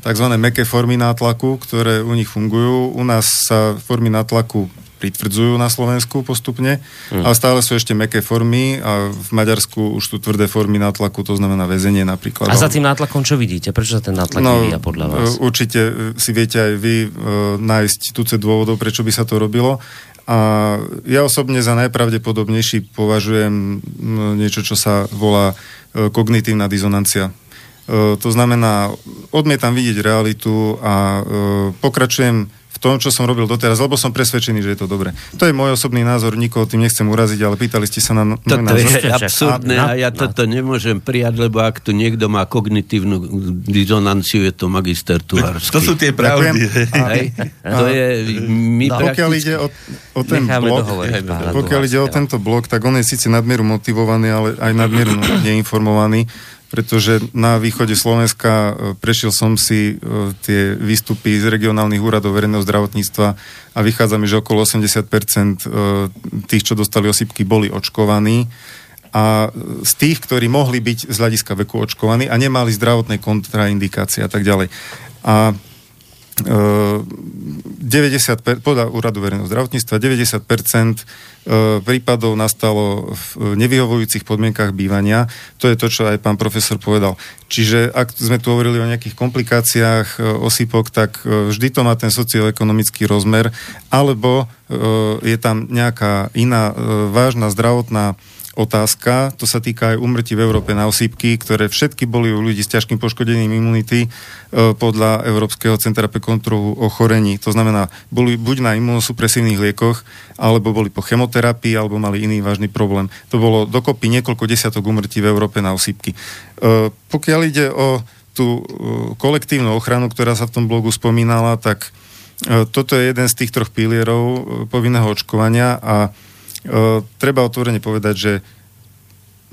tzv. meké formy nátlaku, ktoré u nich fungujú. U nás sa formy nátlaku pritvrdzujú na Slovensku postupne, hmm. ale stále sú ešte meké formy a v Maďarsku už sú tvrdé formy nátlaku, to znamená väzenie napríklad. A za tým nátlakom čo vidíte? Prečo sa ten nátlak no, vyvíja podľa vás? Určite si viete aj vy e, nájsť tuce dôvodov, prečo by sa to robilo. A ja osobne za najpravdepodobnejší považujem niečo, čo sa volá e, kognitívna dizonancia. E, to znamená, odmietam vidieť realitu a e, pokračujem v tom, čo som robil doteraz, lebo som presvedčený, že je to dobré. To je môj osobný názor, nikoho tým nechcem uraziť, ale pýtali ste sa na Toto môj názor. je absurdné a ja toto nemôžem prijať, lebo ak tu niekto má kognitívnu dizonanciu, je to magister Tulársky. To sú tie pravdy. To je, my no. Pokiaľ ide o, o ten blok, pokiaľ ide o tento blok, tak on je síce nadmieru motivovaný, ale aj nadmieru neinformovaný pretože na východe Slovenska e, prešiel som si e, tie výstupy z regionálnych úradov verejného zdravotníctva a vychádza mi, že okolo 80% e, tých, čo dostali osýpky, boli očkovaní a z tých, ktorí mohli byť z hľadiska veku očkovaní a nemali zdravotné kontraindikácie a tak ďalej. A 90, podľa úradu verejného zdravotníctva 90% e, prípadov nastalo v nevyhovujúcich podmienkach bývania. To je to, čo aj pán profesor povedal. Čiže ak sme tu hovorili o nejakých komplikáciách e, osýpok, tak e, vždy to má ten socioekonomický rozmer, alebo je tam nejaká iná vážna zdravotná otázka, to sa týka aj umrtí v Európe na osýpky, ktoré všetky boli u ľudí s ťažkým poškodením imunity e, podľa Európskeho centra pre kontrolu ochorení. To znamená, boli buď na imunosupresívnych liekoch, alebo boli po chemoterapii, alebo mali iný vážny problém. To bolo dokopy niekoľko desiatok umrtí v Európe na osýpky. E, pokiaľ ide o tú e, kolektívnu ochranu, ktorá sa v tom blogu spomínala, tak toto je jeden z tých troch pilierov povinného očkovania a treba otvorene povedať, že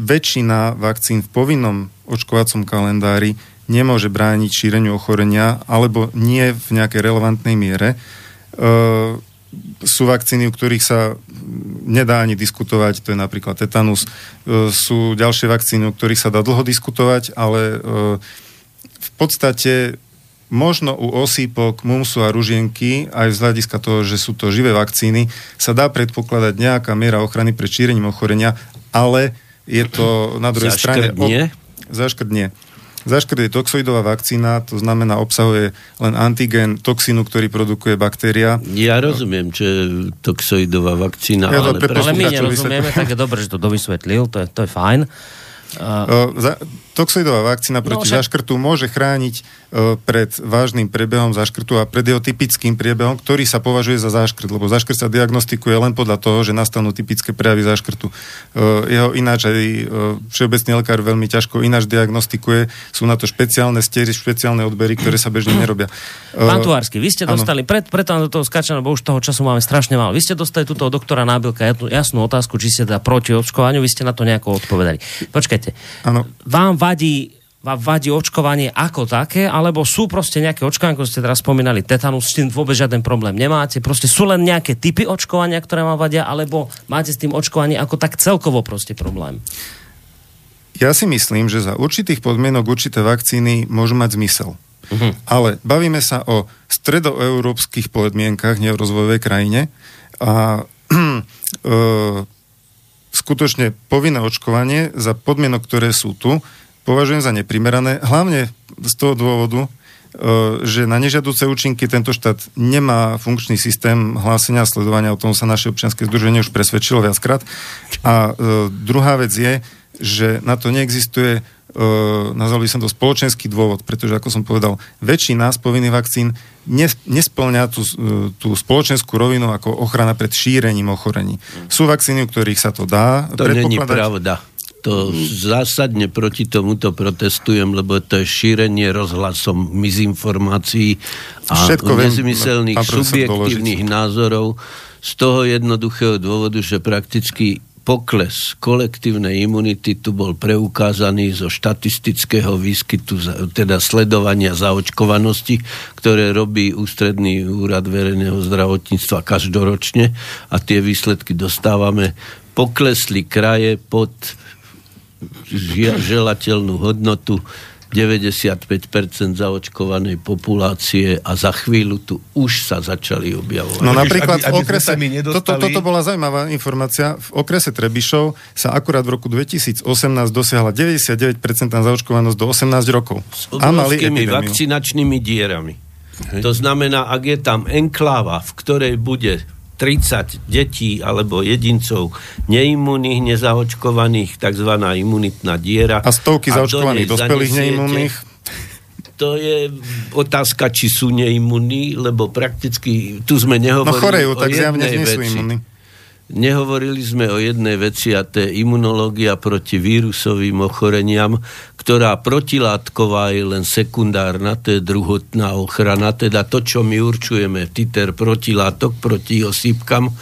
väčšina vakcín v povinnom očkovacom kalendári nemôže brániť šíreniu ochorenia alebo nie v nejakej relevantnej miere. Sú vakcíny, u ktorých sa nedá ani diskutovať, to je napríklad tetanus. Sú ďalšie vakcíny, o ktorých sa dá dlho diskutovať, ale v podstate možno u osýpok, mumsu a ružienky, aj z hľadiska toho, že sú to živé vakcíny, sa dá predpokladať nejaká miera ochrany pred šírením ochorenia, ale je to na druhej strane... Nie? Zaškrt nie. Zaškrt je toxoidová vakcína, to znamená obsahuje len antigen toxínu, ktorý produkuje baktéria. Ja rozumiem, čo je toxoidová vakcína, ja ale... Pre... Ale my nerozumieme, tak je dobré, že to dovysvetlil, to je, to je fajn. Uh... Toxoidová vakcína proti no, však... zaškrtu môže chrániť uh, pred vážnym priebehom zaškrtu a pred jeho typickým priebehom, ktorý sa považuje za zaškrt, lebo zaškrt sa diagnostikuje len podľa toho, že nastanú typické prejavy zaškrtu. Uh, jeho ináč aj uh, všeobecný lekár veľmi ťažko ináč diagnostikuje. Sú na to špeciálne stiery, špeciálne odbery, ktoré sa bežne nerobia. Uh, Pán Tuársky, vy ste dostali, pred, preto do toho skáčam, lebo už toho času máme strašne málo. Vy ste dostali túto doktora Nábilka jasnú otázku, či ste teda proti očkovaniu, vy ste na to nejako odpovedali. Počkajte. Ano. Vám vadí vám vadí očkovanie ako také, alebo sú proste nejaké očkovania, ako ste teraz spomínali, tetanus, s tým vôbec žiaden problém nemáte, proste sú len nejaké typy očkovania, ktoré vám vadia, alebo máte s tým očkovanie ako tak celkovo proste problém? Ja si myslím, že za určitých podmienok určité vakcíny môžu mať zmysel. Uh-huh. Ale bavíme sa o stredoeurópskych podmienkach, nie v rozvojovej krajine a e, skutočne povinné očkovanie za podmienok, ktoré sú tu, považujem za neprimerané, hlavne z toho dôvodu, e, že na nežiaduce účinky tento štát nemá funkčný systém hlásenia a sledovania, o tom sa naše občianske združenie už presvedčilo viackrát. A e, druhá vec je, že na to neexistuje Uh, nazval by som to spoločenský dôvod, pretože ako som povedal, väčšina z povinných vakcín nesplňa tú, tú spoločenskú rovinu ako ochrana pred šírením ochorení. Sú vakcíny, u ktorých sa to dá. To není pravda to zásadne proti tomuto protestujem, lebo to je šírenie rozhlasom mizinformácií a Všetko nezmyselných subjektívnych názorov z toho jednoduchého dôvodu, že prakticky pokles kolektívnej imunity tu bol preukázaný zo štatistického výskytu, teda sledovania zaočkovanosti, ktoré robí Ústredný úrad verejného zdravotníctva každoročne a tie výsledky dostávame. Poklesli kraje pod želateľnú hodnotu 95% zaočkovanej populácie a za chvíľu tu už sa začali objavovať. No napríklad aby- aby v okrese, nedostali- toto, toto bola zaujímavá informácia, v okrese Trebišov sa akurát v roku 2018 dosiahla 99% zaočkovanosť do 18 rokov. s obrovskými vakcinačnými dierami. To znamená, ak je tam enkláva, v ktorej bude 30 detí alebo jedincov neimunných, nezaočkovaných, tzv. imunitná diera. A stovky do zaočkovaných nej dospelých neimunných. To je otázka, či sú neimunní, lebo prakticky tu sme No nehovorili chorejú, o tak zjavne jednej sú veci. imunní. Nehovorili sme o jednej veci a to je imunológia proti vírusovým ochoreniam, ktorá protilátková je len sekundárna, to je druhotná ochrana, teda to, čo my určujeme, titer protilátok proti osýpkam,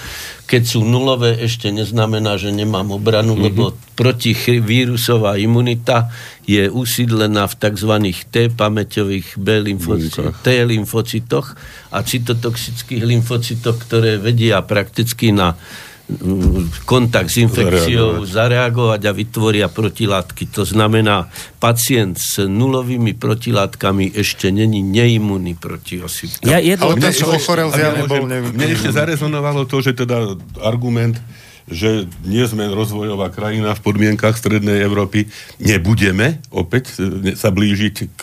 keď sú nulové, ešte neznamená, že nemám obranu, mm-hmm. lebo protivírusová imunita je usídlená v tzv. T pamäťových B lymfocitoch, T lymfocitoch a cytotoxických lymfocitoch, ktoré vedia prakticky na mm, kontakt s infekciou zareagovať. zareagovať a vytvoria protilátky. To znamená, pacient s nulovými protilátkami ešte není neimunný proti osýpkam. Ja jedno, Ale ten, čo ochorel, zjavne bol... Mne ešte zarezonovalo to, že teda argument, že nie sme rozvojová krajina v podmienkach Strednej Európy, nebudeme opäť e, sa blížiť k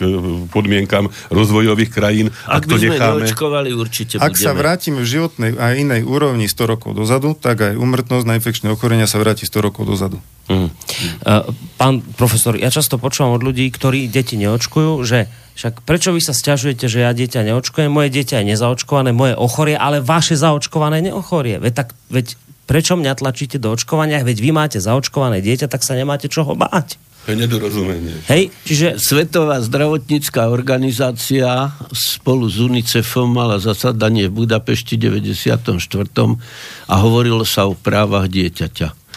podmienkam rozvojových krajín, Ak ak, by to sme necháme. neočkovali, určite Ak sa budeme. vrátime v životnej a inej úrovni 100 rokov dozadu, tak aj umrtnosť na infekčné ochorenia sa vráti 100 rokov dozadu. Mm. Pán profesor, ja často počúvam od ľudí, ktorí deti neočkujú, že však prečo vy sa stiažujete, že ja dieťa neočkujem, moje dieťa je nezaočkované, moje ochorie, ale vaše zaočkované neochorie. Veď, tak, veď prečo mňa tlačíte do očkovania, veď vy máte zaočkované dieťa, tak sa nemáte čoho báť. To je nedorozumenie. Hej, čiže Svetová zdravotnícká organizácia spolu s UNICEFom mala zasadanie v Budapešti 94. a hovorilo sa o právach dieťaťa.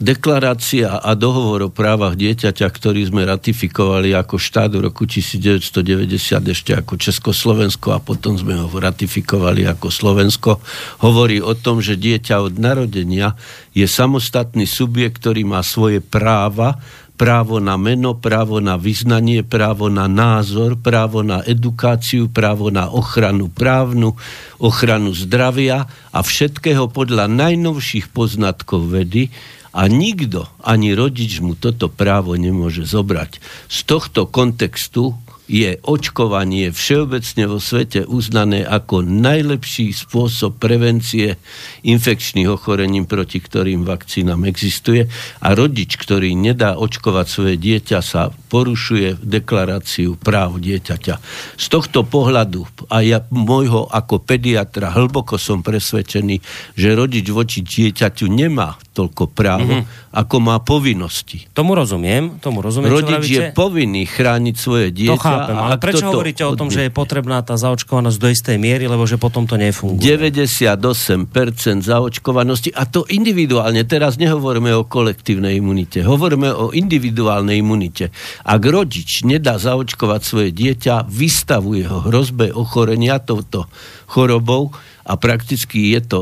Deklarácia a dohovor o právach dieťaťa, ktorý sme ratifikovali ako štát v roku 1990 ešte ako Československo a potom sme ho ratifikovali ako Slovensko, hovorí o tom, že dieťa od narodenia je samostatný subjekt, ktorý má svoje práva, právo na meno, právo na vyznanie, právo na názor, právo na edukáciu, právo na ochranu právnu, ochranu zdravia a všetkého podľa najnovších poznatkov vedy a nikto, ani rodič mu toto právo nemôže zobrať. Z tohto kontextu je očkovanie všeobecne vo svete uznané ako najlepší spôsob prevencie infekčných ochorením, proti ktorým vakcínam existuje a rodič, ktorý nedá očkovať svoje dieťa, sa porušuje deklaráciu práv dieťaťa. Z tohto pohľadu a ja môjho ako pediatra hlboko som presvedčený, že rodič voči dieťaťu nemá toľko právo, mm-hmm. ako má povinnosti. tomu rozumiem, tomu rozumiem, Rodič je povinný chrániť svoje dieťa. Chápem, ale prečo toto hovoríte o tom, že je potrebná tá zaočkovanosť do istej miery, lebo že potom to nefunguje? 98% zaočkovanosti a to individuálne, teraz nehovoríme o kolektívnej imunite, hovoríme o individuálnej imunite. Ak rodič nedá zaočkovať svoje dieťa, vystavuje ho hrozbe ochorenia touto chorobou a prakticky je to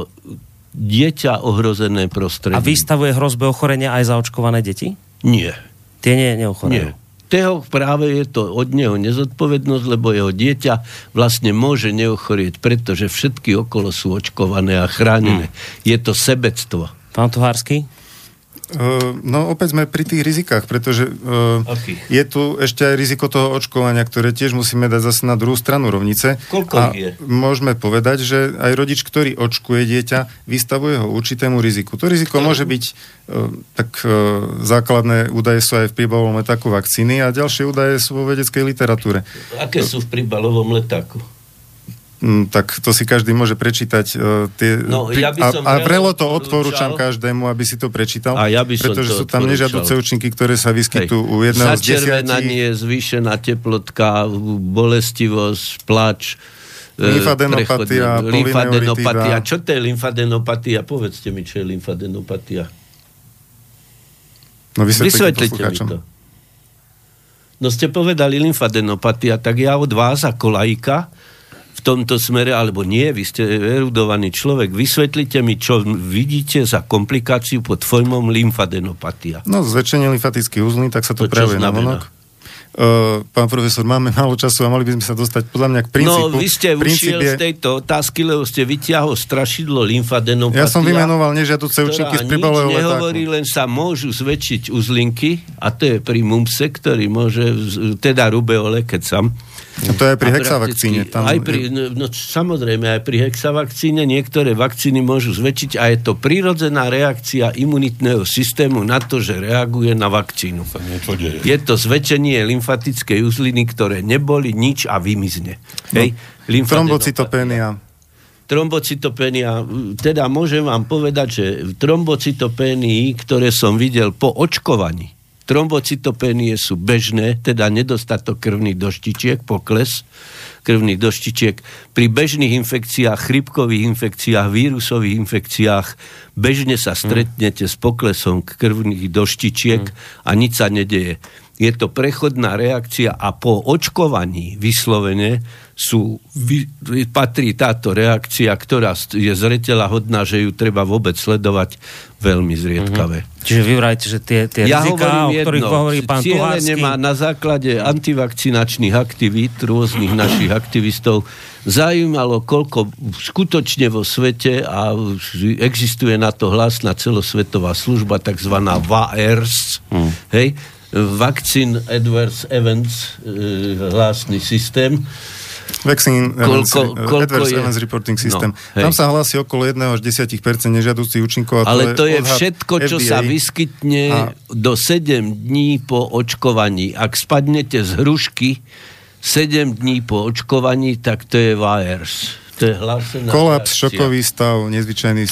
dieťa ohrozené prostredie. A vystavuje hrozbe ochorenia aj zaočkované deti? Nie. Tie nie, Nie. Teho práve je to od neho nezodpovednosť, lebo jeho dieťa vlastne môže neochorieť, pretože všetky okolo sú očkované a chránené. Hmm. Je to sebectvo. Pán Tuhársky? Uh, no opäť sme pri tých rizikách, pretože uh, Akých? je tu ešte aj riziko toho očkovania, ktoré tiež musíme dať zase na druhú stranu rovnice. Koľko a je? môžeme povedať, že aj rodič, ktorý očkuje dieťa, vystavuje ho určitému riziku. To riziko môže byť, uh, tak základné údaje sú aj v príbalovom letáku vakcíny a ďalšie údaje sú vo vedeckej literatúre. Aké sú v príbalovom letáku? Mm, tak to si každý môže prečítať. Uh, tie, No, ja by a, som a vrelo vrelo to odporúčam každému, aby si to prečítal. A ja by som pretože to sú tam nežiaduce účinky, ktoré sa vyskytujú u jedného z desiatich. Zvýšená teplotka, bolestivosť, plač, e, Lymfadenopatia, lymfadenopatia. Čo to je lymfadenopatia? Povedzte mi, čo je lymfadenopatia. No vysvetlite Vysvetlite mi to. No ste povedali lymfadenopatia, tak ja od vás ako laika v tomto smere, alebo nie, vy ste erudovaný človek, vysvetlite mi, čo vidíte za komplikáciu pod formou lymfadenopatia. No, zväčšenie lymfatických uzlí, tak sa to, To prejavuje na vonok. Uh, pán profesor, máme málo času a mali by sme sa dostať podľa mňa k princípu. No, vy ste ušiel je... z tejto otázky, lebo ste vyťahol strašidlo lymfadenopatia. Ja som vymenoval nežiaduce účinky z príbalového nehovorí, len sa môžu zväčšiť uzlinky a to je pri mumse, ktorý môže, teda rubeole, keď sam, a to je pri hexavakcíne. Tam... Aj pri, no, no, samozrejme, aj pri hexavakcíne niektoré vakcíny môžu zväčšiť a je to prírodzená reakcia imunitného systému na to, že reaguje na vakcínu. Je to zväčšenie lymfatickej uzliny, ktoré neboli nič a vymizne. No. Trombocytopénia trombocytopénia, teda môžem vám povedať, že trombocytopénii, ktoré som videl po očkovaní, Trombocytopénie sú bežné, teda nedostatok krvných doštičiek, pokles krvných doštičiek. Pri bežných infekciách, chrypkových infekciách, vírusových infekciách bežne sa stretnete mm. s poklesom krvných doštičiek mm. a nič sa nedeje. Je to prechodná reakcia a po očkovaní vyslovene sú, patrí táto reakcia, ktorá je zretela hodná, že ju treba vôbec sledovať veľmi zriedkavé. Mm-hmm. Čiže vy vrajte, že tie, tie ja rizika, o ktorých jedno, hovorí pán Tuhársky... má na základe antivakcinačných aktivít rôznych našich aktivistov zaujímalo, koľko skutočne vo svete a existuje na to hlasná celosvetová služba, takzvaná VAERS, mm. hej, Vaccine Adverse Events e, hlasný systém, Vaccine koľko, Evans, koľko Adverse je... Evans Reporting System. No, Tam sa hlási okolo 1 až 10% nežiadúcich účinkov. Ale to je, to je všetko, čo FDA. sa vyskytne a... do 7 dní po očkovaní. Ak spadnete z hrušky 7 dní po očkovaní, tak to je virus. To je Kolaps, reakcia. šokový stav, nezvyčajný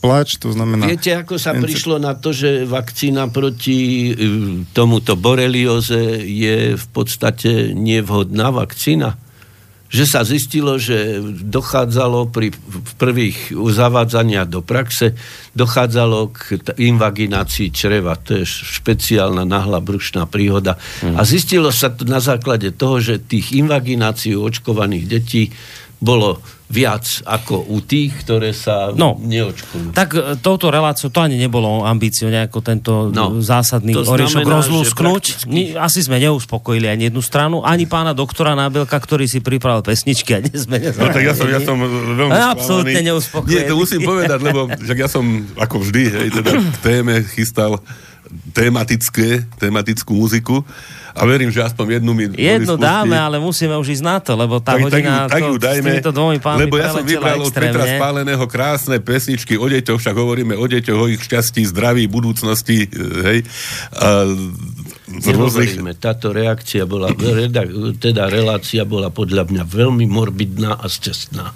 plač, to znamená... Viete, ako sa enc- prišlo na to, že vakcína proti e, tomuto borelioze je v podstate nevhodná vakcína? Že sa zistilo, že dochádzalo pri prvých zavádzania do praxe, dochádzalo k invaginácii čreva. To je špeciálna nahla brušná príhoda. Mm. A zistilo sa to na základe toho, že tých invaginácií očkovaných detí bolo viac ako u tých, ktoré sa no, neočkujú. Tak e, touto reláciou to ani nebolo ambíciou nejako tento no, zásadný oriešok rozlúsknuť. Prakticky... Asi sme neuspokojili ani jednu stranu, ani pána doktora Nábelka, ktorý si pripravil pesničky a dnes sme No tak ja som, ja som veľmi Absolutne neuspokojili. Nie, to musím povedať, lebo že ja som ako vždy hej, teda k téme chystal tematické, tematickú muziku a verím, že aspoň jednu mi Jednu dáme, ale musíme už ísť na to, lebo tá tak, hodina tak, tak, ju, dajme, s týmito dvomi pánmi Lebo ja som vybral od Petra Spáleného krásne pesničky o deťoch, však hovoríme o deťoch, o ich šťastí, zdraví, budúcnosti, hej. A, Nehovoríme, táto reakcia bola, teda relácia bola podľa mňa veľmi morbidná a šťastná.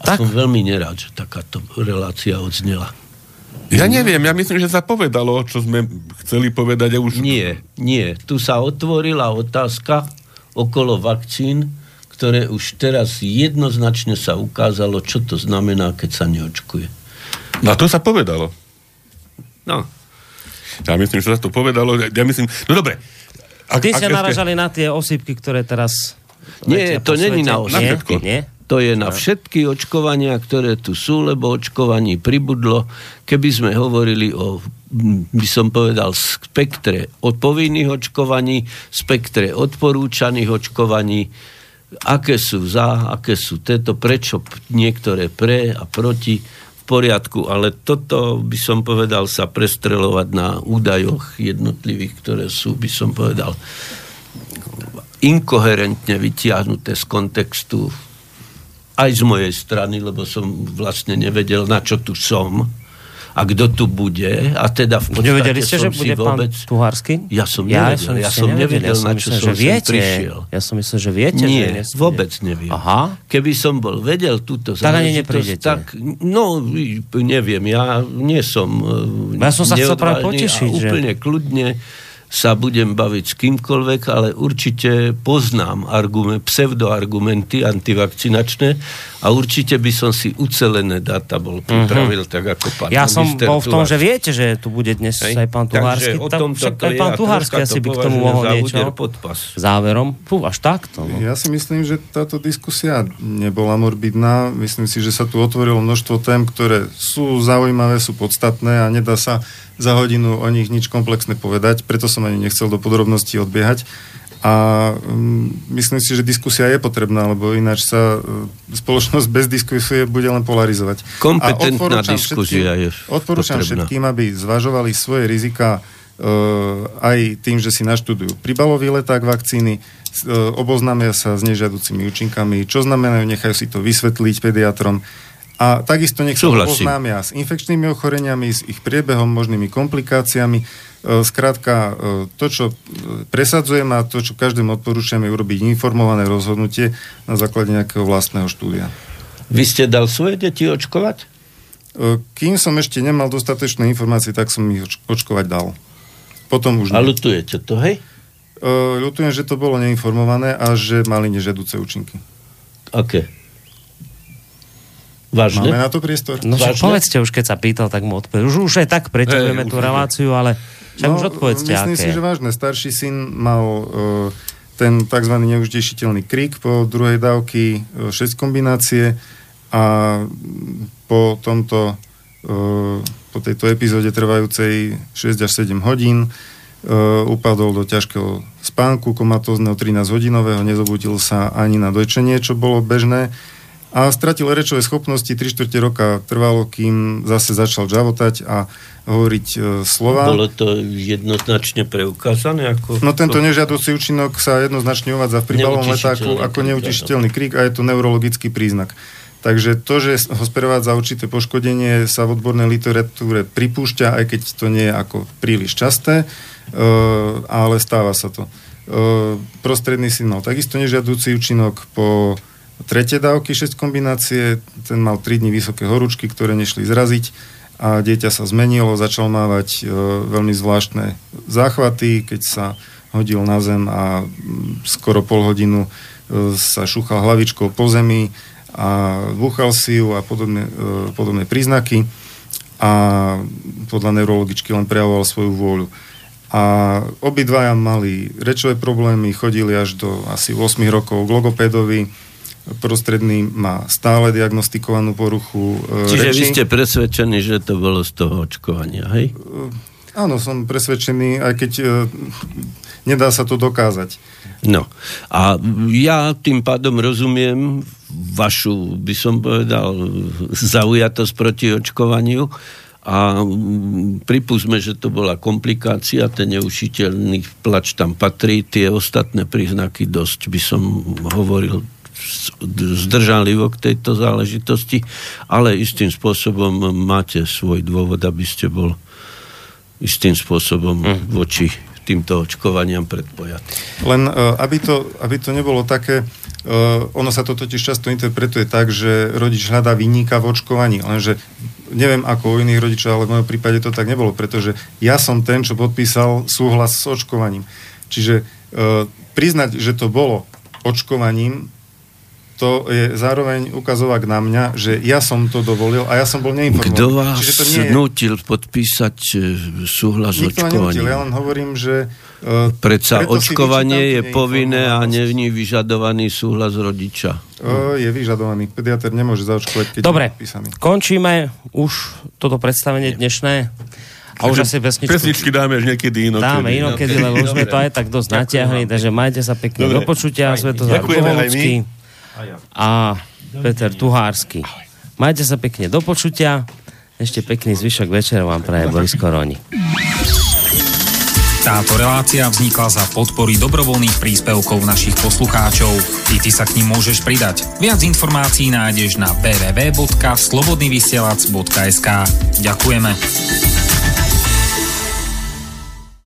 A tak. som veľmi nerád, že takáto relácia odznela. Ja neviem, ja myslím, že sa povedalo, čo sme chceli povedať. A už... Nie, nie. Tu sa otvorila otázka okolo vakcín, ktoré už teraz jednoznačne sa ukázalo, čo to znamená, keď sa neočkuje. No to sa povedalo. No. Ja myslím, že sa to povedalo. Ja myslím, no dobre. Ak, Ty ste naražali na tie osýpky, ktoré teraz... Nie, to není na osýpky. Nie? nie? To je na všetky očkovania, ktoré tu sú, lebo očkovaní pribudlo. Keby sme hovorili o, by som povedal, spektre od povinných očkovaní, spektre odporúčaných očkovaní, aké sú za, aké sú tieto, prečo niektoré pre a proti, v poriadku, ale toto by som povedal sa prestrelovať na údajoch jednotlivých, ktoré sú, by som povedal, inkoherentne vytiahnuté z kontextu aj z mojej strany, lebo som vlastne nevedel, na čo tu som a kto tu bude. A teda v podstate Nevedeli ste, že bude vôbec... pán Tuhársky? Ja som ja nevedel, som, ja som nevedel, ja som na čo myslel, som viete, prišiel. Ja som myslel, že viete. Nie, že vôbec neviem. Aha. Keby som bol vedel túto tak ani neprídete. Tak, no, neviem, ja nie som Ja som sa chcel práve potešiť. Úplne že... kľudne sa budem baviť s kýmkoľvek, ale určite poznám argument, pseudoargumenty antivakcinačné a určite by som si ucelené data bol pripravil, mm-hmm. tak ako pán Ja som bol v tom, že viete, že tu bude dnes Hej? aj pán Tuhársky. Takže o tom aj pán Tuhársky asi by k tomu mohol niečo. Podpas. Záverom. Fú, až takto. No. Ja si myslím, že táto diskusia nebola morbidná. Myslím si, že sa tu otvorilo množstvo tém, ktoré sú zaujímavé, sú podstatné a nedá sa za hodinu o nich nič komplexné povedať. Preto som ani nechcel do podrobností odbiehať. A um, myslím si, že diskusia je potrebná, lebo ináč sa uh, spoločnosť bez diskusie bude len polarizovať. Kompetentná diskusia je Odporúčam potrebná. všetkým, aby zvažovali svoje rizika uh, aj tým, že si naštudujú príbalový leták vakcíny, uh, oboznámia sa s nežiaducimi účinkami, čo znamenajú, nechajú si to vysvetliť pediatrom. A takisto nech sa oboznámia s infekčnými ochoreniami, s ich priebehom, možnými komplikáciami. E, Skrátka, e, to, čo e, presadzujem a to, čo každému odporúčam, je urobiť informované rozhodnutie na základe nejakého vlastného štúdia. Vy ste dal svoje deti očkovať? Kým som ešte nemal dostatočné informácie, tak som ich oč- očkovať dal. Potom už A nie. ľutujete to, hej? Ľutujem, že to bolo neinformované a že mali nežiaduce účinky. Aké? Máme Vážne? na to priestor? No Vážne? povedzte už, keď sa pýtal, tak mu odpovedz. Už, už aj tak preťahujeme tú reláciu, ale však už odpovedzte, myslím aké. si, že vážne. Starší syn mal e, ten tzv. neužitešiteľný krik po druhej dávky, 6 kombinácie a po tomto e, po tejto epizóde trvajúcej 6 až 7 hodín e, upadol do ťažkého spánku komatózneho 13-hodinového, nezobudil sa ani na dojčenie, čo bolo bežné a stratil rečové schopnosti, 3 čtvrte roka trvalo, kým zase začal žavotať a hovoriť e, slova. Bolo to jednoznačne preukázané? Ako... No tento nežiaducí účinok sa jednoznačne uvádza v príbalovom letáku ako krik, neutišiteľný krik a je to neurologický príznak. Takže to, že ho sprevádza určité poškodenie, sa v odbornej literatúre pripúšťa, aj keď to nie je ako príliš časté, e, ale stáva sa to. E, prostredný signál. Takisto nežiaducí účinok po tretie dávky 6 kombinácie, ten mal 3 dní vysoké horúčky, ktoré nešli zraziť a dieťa sa zmenilo, začal mávať e, veľmi zvláštne záchvaty, keď sa hodil na zem a mm, skoro pol hodinu e, sa šúchal hlavičkou po zemi a búchal si ju a podobné, e, podobné príznaky a podľa neurologičky len prejavoval svoju vôľu. A obidvaja mali rečové problémy, chodili až do asi 8 rokov k logopédovi, prostredný má stále diagnostikovanú poruchu e, Čiže reči. vy ste presvedčení, že to bolo z toho očkovania, hej? Áno, som presvedčený, aj keď e, nedá sa to dokázať. No. A ja tým pádom rozumiem vašu, by som povedal, zaujatosť proti očkovaniu a pripúsme, že to bola komplikácia, ten neušiteľný plač tam patrí, tie ostatné príznaky dosť by som hovoril zdržanlivo k tejto záležitosti, ale istým spôsobom máte svoj dôvod, aby ste bol istým spôsobom voči týmto očkovaniam predpojatý. Len e, aby to, aby to nebolo také, e, ono sa to totiž často interpretuje tak, že rodič hľadá vinníka v očkovaní, lenže neviem ako u iných rodičov, ale v mojom prípade to tak nebolo, pretože ja som ten, čo podpísal súhlas s očkovaním. Čiže e, priznať, že to bolo očkovaním, to je zároveň ukazovák na mňa, že ja som to dovolil a ja som bol neinformovaný. Kto vás Čiže to nie je- nutil podpísať e, súhlas s Nikto nenútil, ja očkovaním? len hovorím, že... Uh, Predsa očkovanie je povinné a není vyžadovaný súhlas rodiča. Uh, je vyžadovaný. Pediatr nemôže zaočkovať, keď Dobre, je končíme už toto predstavenie dnešné. A už asi pesničku Pesničky dáme až niekedy inokedy. dáme inokedy, lebo už sme to aj tak dosť natiahli, takže majte sa pekne Dobre. do počutia. Svetozár Ďakujeme aj my. A Peter Tuhársky. Majte sa pekne do počutia. Ešte pekný zvyšok večera vám praje Boris Koroni. Táto relácia vznikla za podpory dobrovoľných príspevkov našich poslucháčov. I ty sa k ním môžeš pridať. Viac informácií nájdeš na www.slobodnyvysielac.sk Ďakujeme.